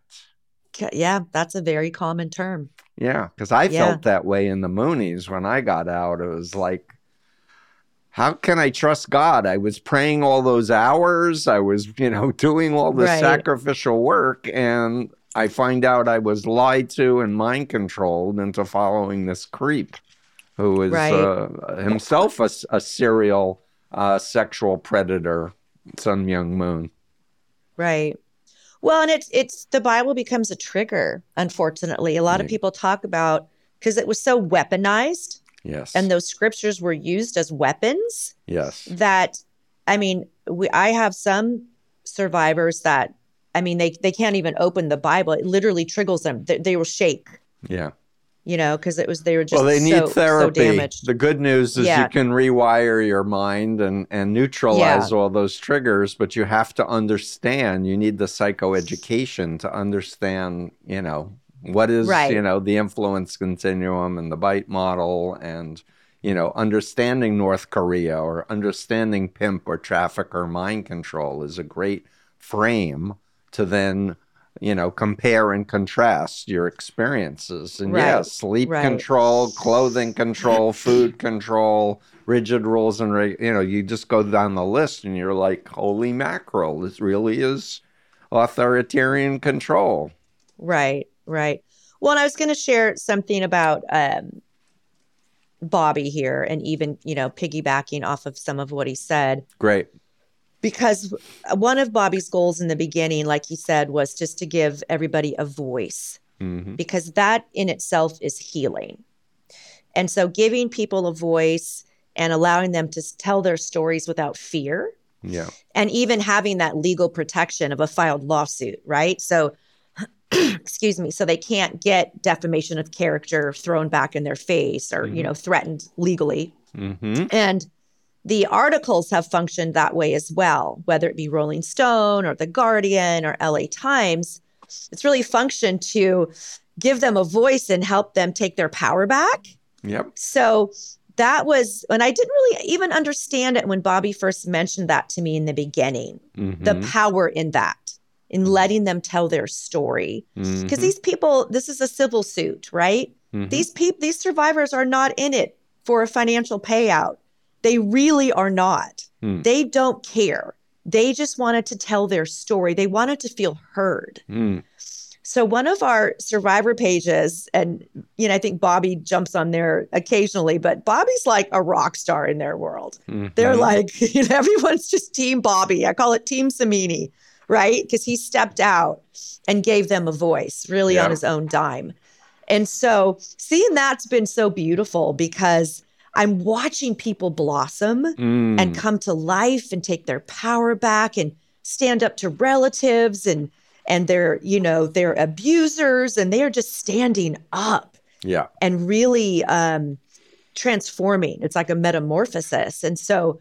yeah that's a very common term Yeah, because I Yeah. felt that way in the Moonies when I got out. It was like, how can I trust God? I was praying all those hours. I was, you know, doing all this Right. sacrificial work, and I find out I was lied to and mind controlled into following this creep, who is Right. uh, himself a serial uh, sexual predator, Sun Myung Moon. right well and it's it's the bible becomes a trigger unfortunately a lot of people talk about because it was so weaponized Yes. and those scriptures were used as weapons yes. that i mean we, i have some survivors that i mean they they can't even open the bible it literally triggers them they, they will shake Yeah. you know because it was they were just well, they need so, so therapy. damaged the good news is Yeah. you can rewire your mind and, and neutralize all those triggers, but you have to understand. You need the psychoeducation to understand, you know, what is, Right. you know, the influence continuum and the BITE model and, you know, understanding North Korea or understanding pimp or traffic or mind control is a great frame to then you know compare and contrast your experiences and yeah Right, sleep right. control clothing control food control rigid rules and reg- you know you just go down the list and you're like holy mackerel this really is authoritarian control Right, right. Well, and I was going to share something about um, Bobby here, and even you know piggybacking off of some of what he said, great because one of Bobby's goals in the beginning, like he said, was just to give everybody a voice, hmm because that in itself is healing. And so, giving people a voice and allowing them to tell their stories without fear yeah and even having that legal protection of a filed lawsuit, right? So, excuse me, so they can't get defamation of character thrown back in their face or, you Mhm. know, threatened legally. hmm And the articles have functioned that way as well, whether it be Rolling Stone or The Guardian or LA Times. It's really functioned to give them a voice and help them take their power back. yep So that was, and I didn't really even understand it when Bobby first mentioned that to me in the beginning the Mhm. power in that, in letting them tell their story. Because Mhm. these people, this is a civil suit, right? Mhm. These people, these survivors are not in it for a financial payout. They really are not. Hmm. They don't care. They just wanted to tell their story. They wanted to feel heard. Mm. So one of our survivor pages, and you know, I think Bobby jumps on there occasionally, but Bobby's like a rock star in their world. They're Mhm. like, you know, everyone's just Team Bobby. I call it Team Samini, right? Because he stepped out and gave them a voice really Yeah. on his own dime. And so seeing that's been so beautiful because I'm watching people blossom Mm. and come to life and take their power back and stand up to relatives and and their you know their abusers and they are just standing up yeah and really um transforming it's like a metamorphosis and so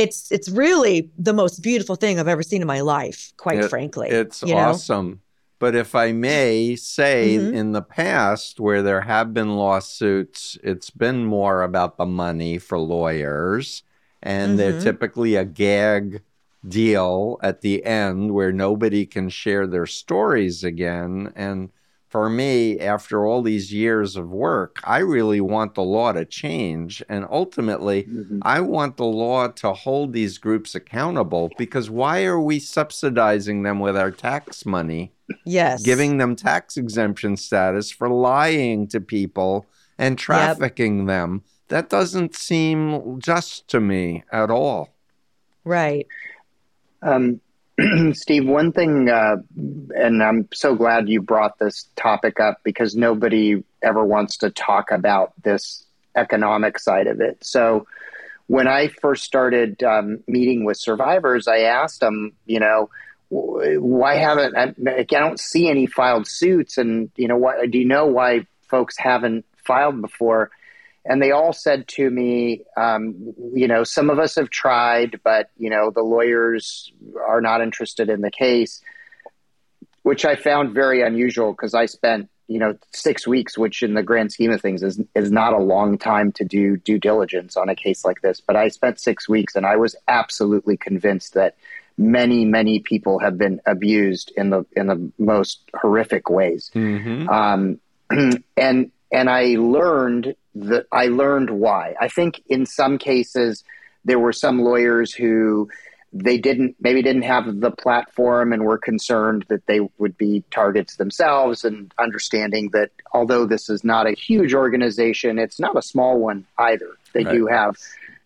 it's it's really the most beautiful thing i've ever seen in my life quite It- frankly It's you know? awesome. But if I may say, Mhm. in the past, where there have been lawsuits, it's been more about the money for lawyers. And they're Mhm. typically a gag deal at the end where nobody can share their stories again. And for me, after all these years of work, I really want the law to change. And ultimately, Mhm. I want the law to hold these groups accountable because why are we subsidizing them with our tax money, yes giving them tax exemption status for lying to people and trafficking them? That doesn't seem just to me at all. right Um, Steve, one thing, uh, and I'm so glad you brought this topic up because nobody ever wants to talk about this economic side of it. So, when I first started um, meeting with survivors, I asked them, you know, why haven't I, I don't see any filed suits, and you know, what do you know why folks haven't filed before? And they all said to me, um, you know, some of us have tried, but, you know, the lawyers are not interested in the case, which I found very unusual because I spent, you know, six weeks, which in the grand scheme of things is, is not a long time to do due diligence on a case like this. But I spent six weeks and I was absolutely convinced that many, many people have been abused in the, in the most horrific ways Mm-hmm. um, and and I learned that I learned why. I think in some cases there were some lawyers who they didn't maybe didn't have the platform and were concerned that they would be targets themselves and understanding that although this is not a huge organization it's not a small one either. They do have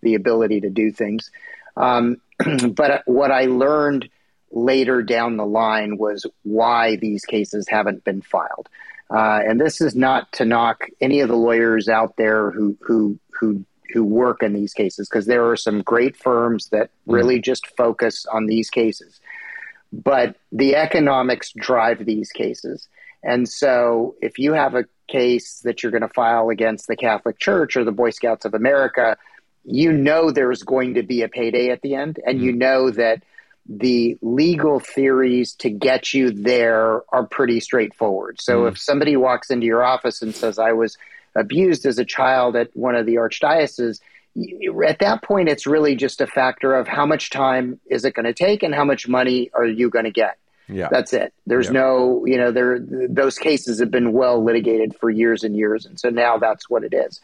the ability to do things. Um, but what i learned later down the line was why these cases haven't been filed uh, and this is not to knock any of the lawyers out there who who who who work in these cases because there are some great firms that really mm. just focus on these cases. But the economics drive these cases. And so if you have a case that you're going to file against the Catholic Church or the Boy Scouts of America, you know there's going to be a payday at the end, and you know that the legal theories to get you there are pretty straightforward. So mm. if somebody walks into your office and says, I was abused as a child at one of the archdioceses, at that point, it's really just a factor of how much time is it going to take and how much money are you going to get. Yeah. That's it. There's yeah. no, you know, there those cases have been well litigated for years and years and so now that's what it is.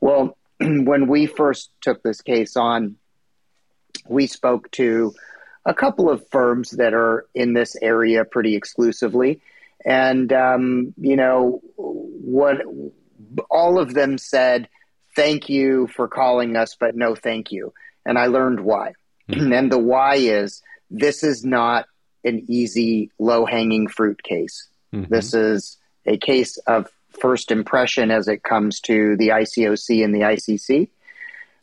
Well, when we first took this case on, we spoke to a couple of firms that are in this area pretty exclusively. And, um, you know, what all of them said, thank you for calling us, but no thank you. And I learned why. Mm-hmm. and the why is this is not an easy, low hanging fruit case. Mm-hmm. This is a case of first impression as it comes to the ICOC and the ICC.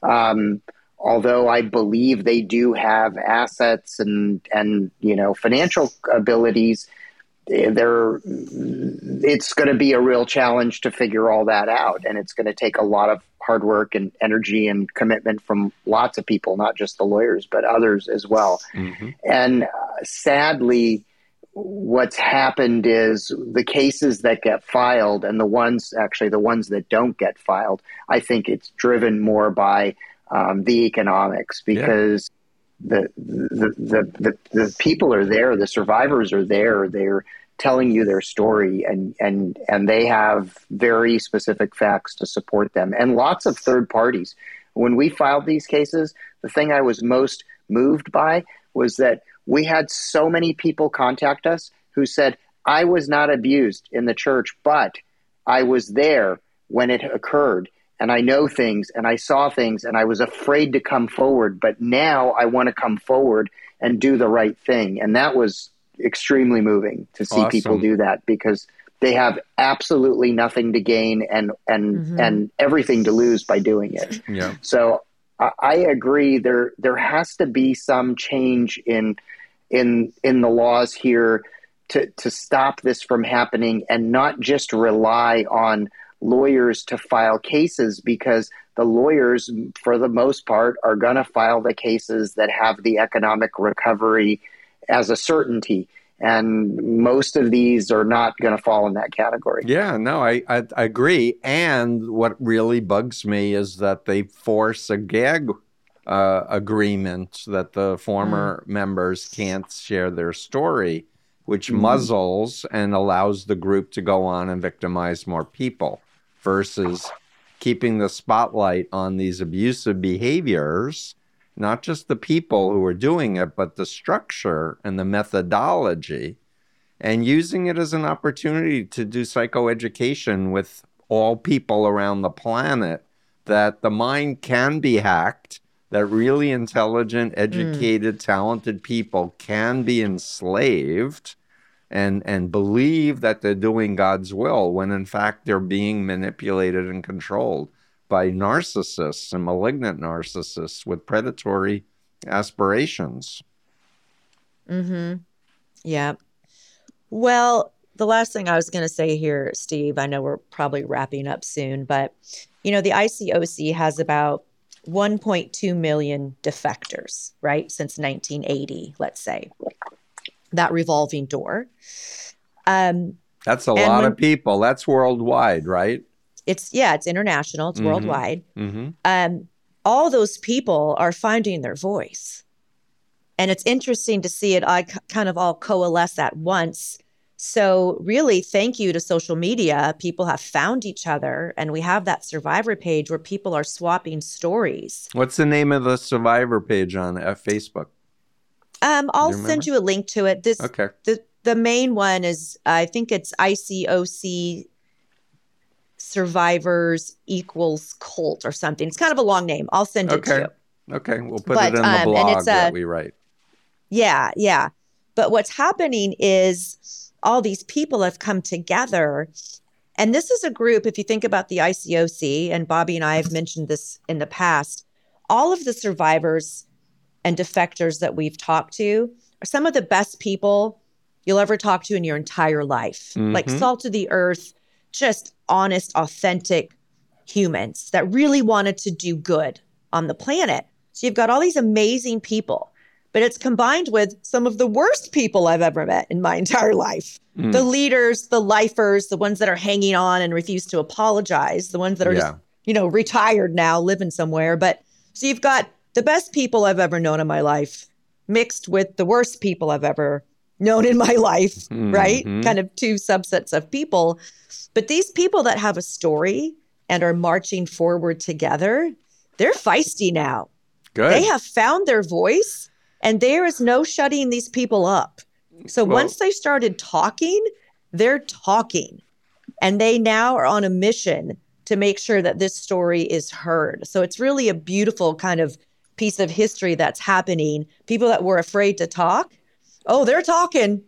Um, although I believe they do have assets and and you know financial abilities, there it's going to be a real challenge to figure all that out, and it's going to take a lot of hard work and energy and commitment from lots of people, not just the lawyers but others as well. Mm-hmm. And uh, sadly what's happened is the cases that get filed and the ones actually the ones that don't get filed i think it's driven more by um, the economics because yeah. the, the, the, the, the people are there, the survivors are there, they're telling you their story and, and, and they have very specific facts to support them and lots of third parties. When we filed these cases, the thing I was most moved by was that we had so many people contact us who said, I was not abused in the church, but I was there when it occurred and I know things and I saw things and I was afraid to come forward, but now I want to come forward and do the right thing. And that was extremely moving to see awesome. people do that because they have absolutely nothing to gain and and mm-hmm. and everything to lose by doing it. Yeah. So I, I agree there there has to be some change in in in the laws here to to stop this from happening and not just rely on lawyers to file cases because the lawyers, for the most part, are going to file the cases that have the economic recovery as a certainty. And most of these are not going to fall in that category. Yeah, no, I, I, I agree. And what really bugs me is that they force a gag uh, agreement that the former mm. members can't share their story, which mm. muzzles and allows the group to go on and victimize more people versus keeping the spotlight on these abusive behaviors, not just the people who are doing it, but the structure and the methodology, and using it as an opportunity to do psychoeducation with all people around the planet that the mind can be hacked, that really intelligent, educated, mm. talented people can be enslaved and and believe that they're doing God's will when in fact they're being manipulated and controlled by narcissists and malignant narcissists with predatory aspirations. Mhm. Yeah. Well, the last thing I was going to say here, Steve, I know we're probably wrapping up soon, but you know, the ICOC has about 1.2 million defectors, right? Since 1980, let's say that revolving door. Um, That's a lot when, of people. That's worldwide, right? It's yeah, it's international. It's mm-hmm. worldwide. Mm-hmm. Um, all those people are finding their voice, and it's interesting to see it. I c- kind of all coalesce at once. So really, thank you to social media. People have found each other, and we have that survivor page where people are swapping stories. What's the name of the survivor page on uh, Facebook? Um, I'll send you a link to it. This okay. The the main one is I think it's ICOC survivors equals cult or something. It's kind of a long name. I'll send it okay. to you. Okay, we'll put but, it in the um, blog that we write. Yeah, yeah. But what's happening is all these people have come together And this is a group, if you think about the ICOC, and Bobby and I have mentioned this in the past, all of the survivors and defectors that we've talked to are some of the best people you'll ever talk to in your entire life. Mm-hmm. Like salt of the earth, just honest, authentic humans that really wanted to do good on the planet. So you've got all these amazing people, but it's combined with some of the worst people I've ever met in my entire life. Mm. The leaders, the lifers, the ones that are hanging on and refuse to apologize, the ones that are yeah. just, you know, retired now, living somewhere. But so you've got the best people I've ever known in my life mixed with the worst people I've ever known in my life, mm-hmm. right? Kind of two subsets of people. But these people that have a story and are marching forward together, they're feisty now. Good. They have found their voice and there is no shutting these people up. So well, once they started talking, they're talking. And they now are on a mission to make sure that this story is heard. So it's really a beautiful kind of piece of history that's happening. People that were afraid to talk, oh, they're talking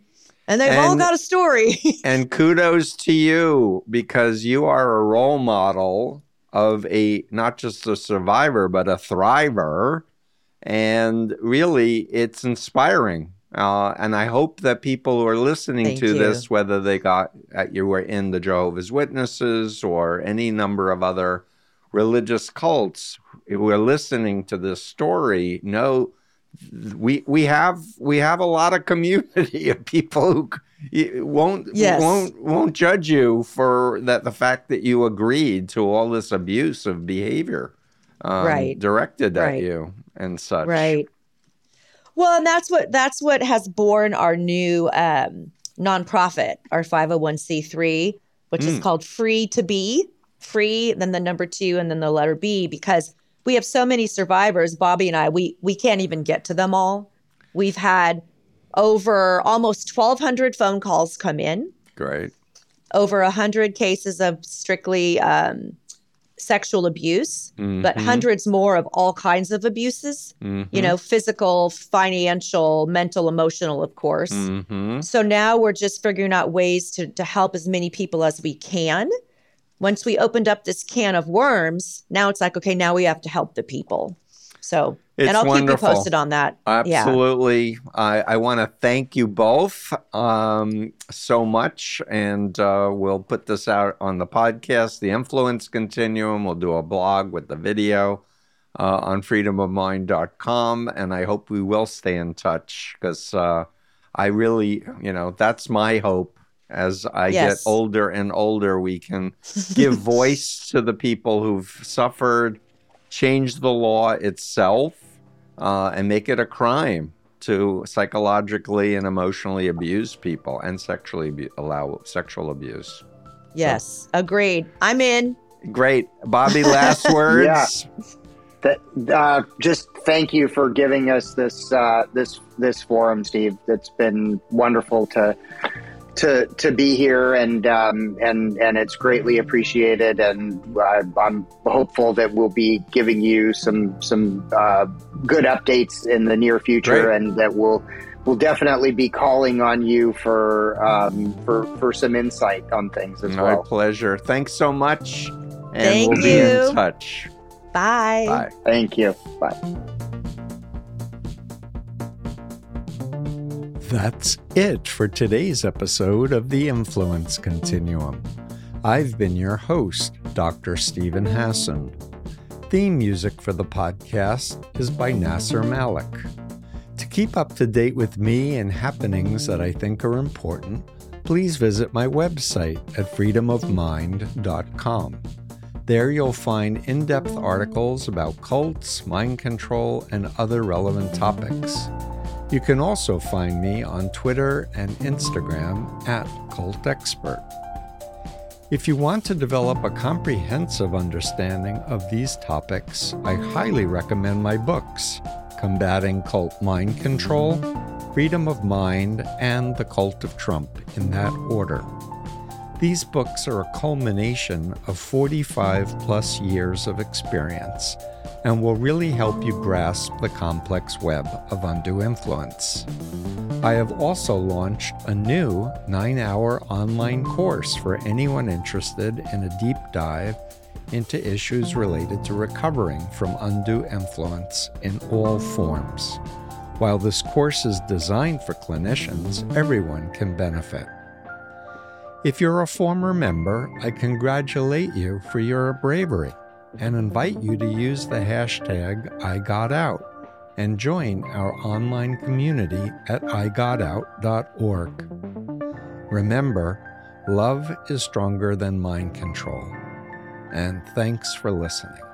and they've and, all got a story. and kudos to you because you are a role model of a not just a survivor but a thriver and really it's inspiring uh, and I hope that people who are listening Thank to you. this, whether they got uh, you were in the Jehovah's Witnesses or any number of other religious cults, who are listening to this story, know we we have we have a lot of community of people who won't yes. won't won't judge you for that the fact that you agreed to all this abuse of behavior um, right. directed right. at you and such right well and that's what that's what has born our new um, nonprofit our 501c3 which mm. is called free to be free then the number two and then the letter b because we have so many survivors bobby and i we we can't even get to them all we've had over almost 1200 phone calls come in great over 100 cases of strictly um, sexual abuse mm-hmm. but hundreds more of all kinds of abuses mm-hmm. you know physical financial mental emotional of course mm-hmm. so now we're just figuring out ways to, to help as many people as we can once we opened up this can of worms, now it's like, okay, now we have to help the people. So, it's and I'll wonderful. keep you posted on that. Absolutely. Yeah. I, I want to thank you both um, so much. And uh, we'll put this out on the podcast, The Influence Continuum. We'll do a blog with the video uh, on freedomofmind.com. And I hope we will stay in touch because uh, I really, you know, that's my hope as I yes. get older and older, we can give voice to the people who've suffered, change the law itself, uh, and make it a crime to psychologically and emotionally abuse people and sexually abu- allow sexual abuse. Yes, so. agreed. I'm in. Great, Bobby. Last words. yeah. That, uh, just thank you for giving us this uh, this this forum, Steve. It's been wonderful to to to be here, and um, and and it's greatly appreciated. And I, am hopeful that we'll be giving you some some uh, good updates in the near future, Great. and that we'll we'll definitely be calling on you for um, for for some insight on things as My well. My pleasure. Thanks so much, and Thank we'll you. be in touch. Bye. Bye. Thank you. Bye. That's it for today's episode of the Influence Continuum. I've been your host, Dr. Steven Hassan. Theme music for the podcast is by Nasser Malik. To keep up to date with me and happenings that I think are important, please visit my website at freedomofmind.com. There you'll find in depth articles about cults, mind control, and other relevant topics. You can also find me on Twitter and Instagram at Cult Expert. If you want to develop a comprehensive understanding of these topics, I highly recommend my books Combating Cult Mind Control, Freedom of Mind, and The Cult of Trump, in that order. These books are a culmination of 45 plus years of experience and will really help you grasp the complex web of undue influence. I have also launched a new nine hour online course for anyone interested in a deep dive into issues related to recovering from undue influence in all forms. While this course is designed for clinicians, everyone can benefit. If you're a former member, I congratulate you for your bravery and invite you to use the hashtag IGotOut and join our online community at igotout.org. Remember, love is stronger than mind control. And thanks for listening.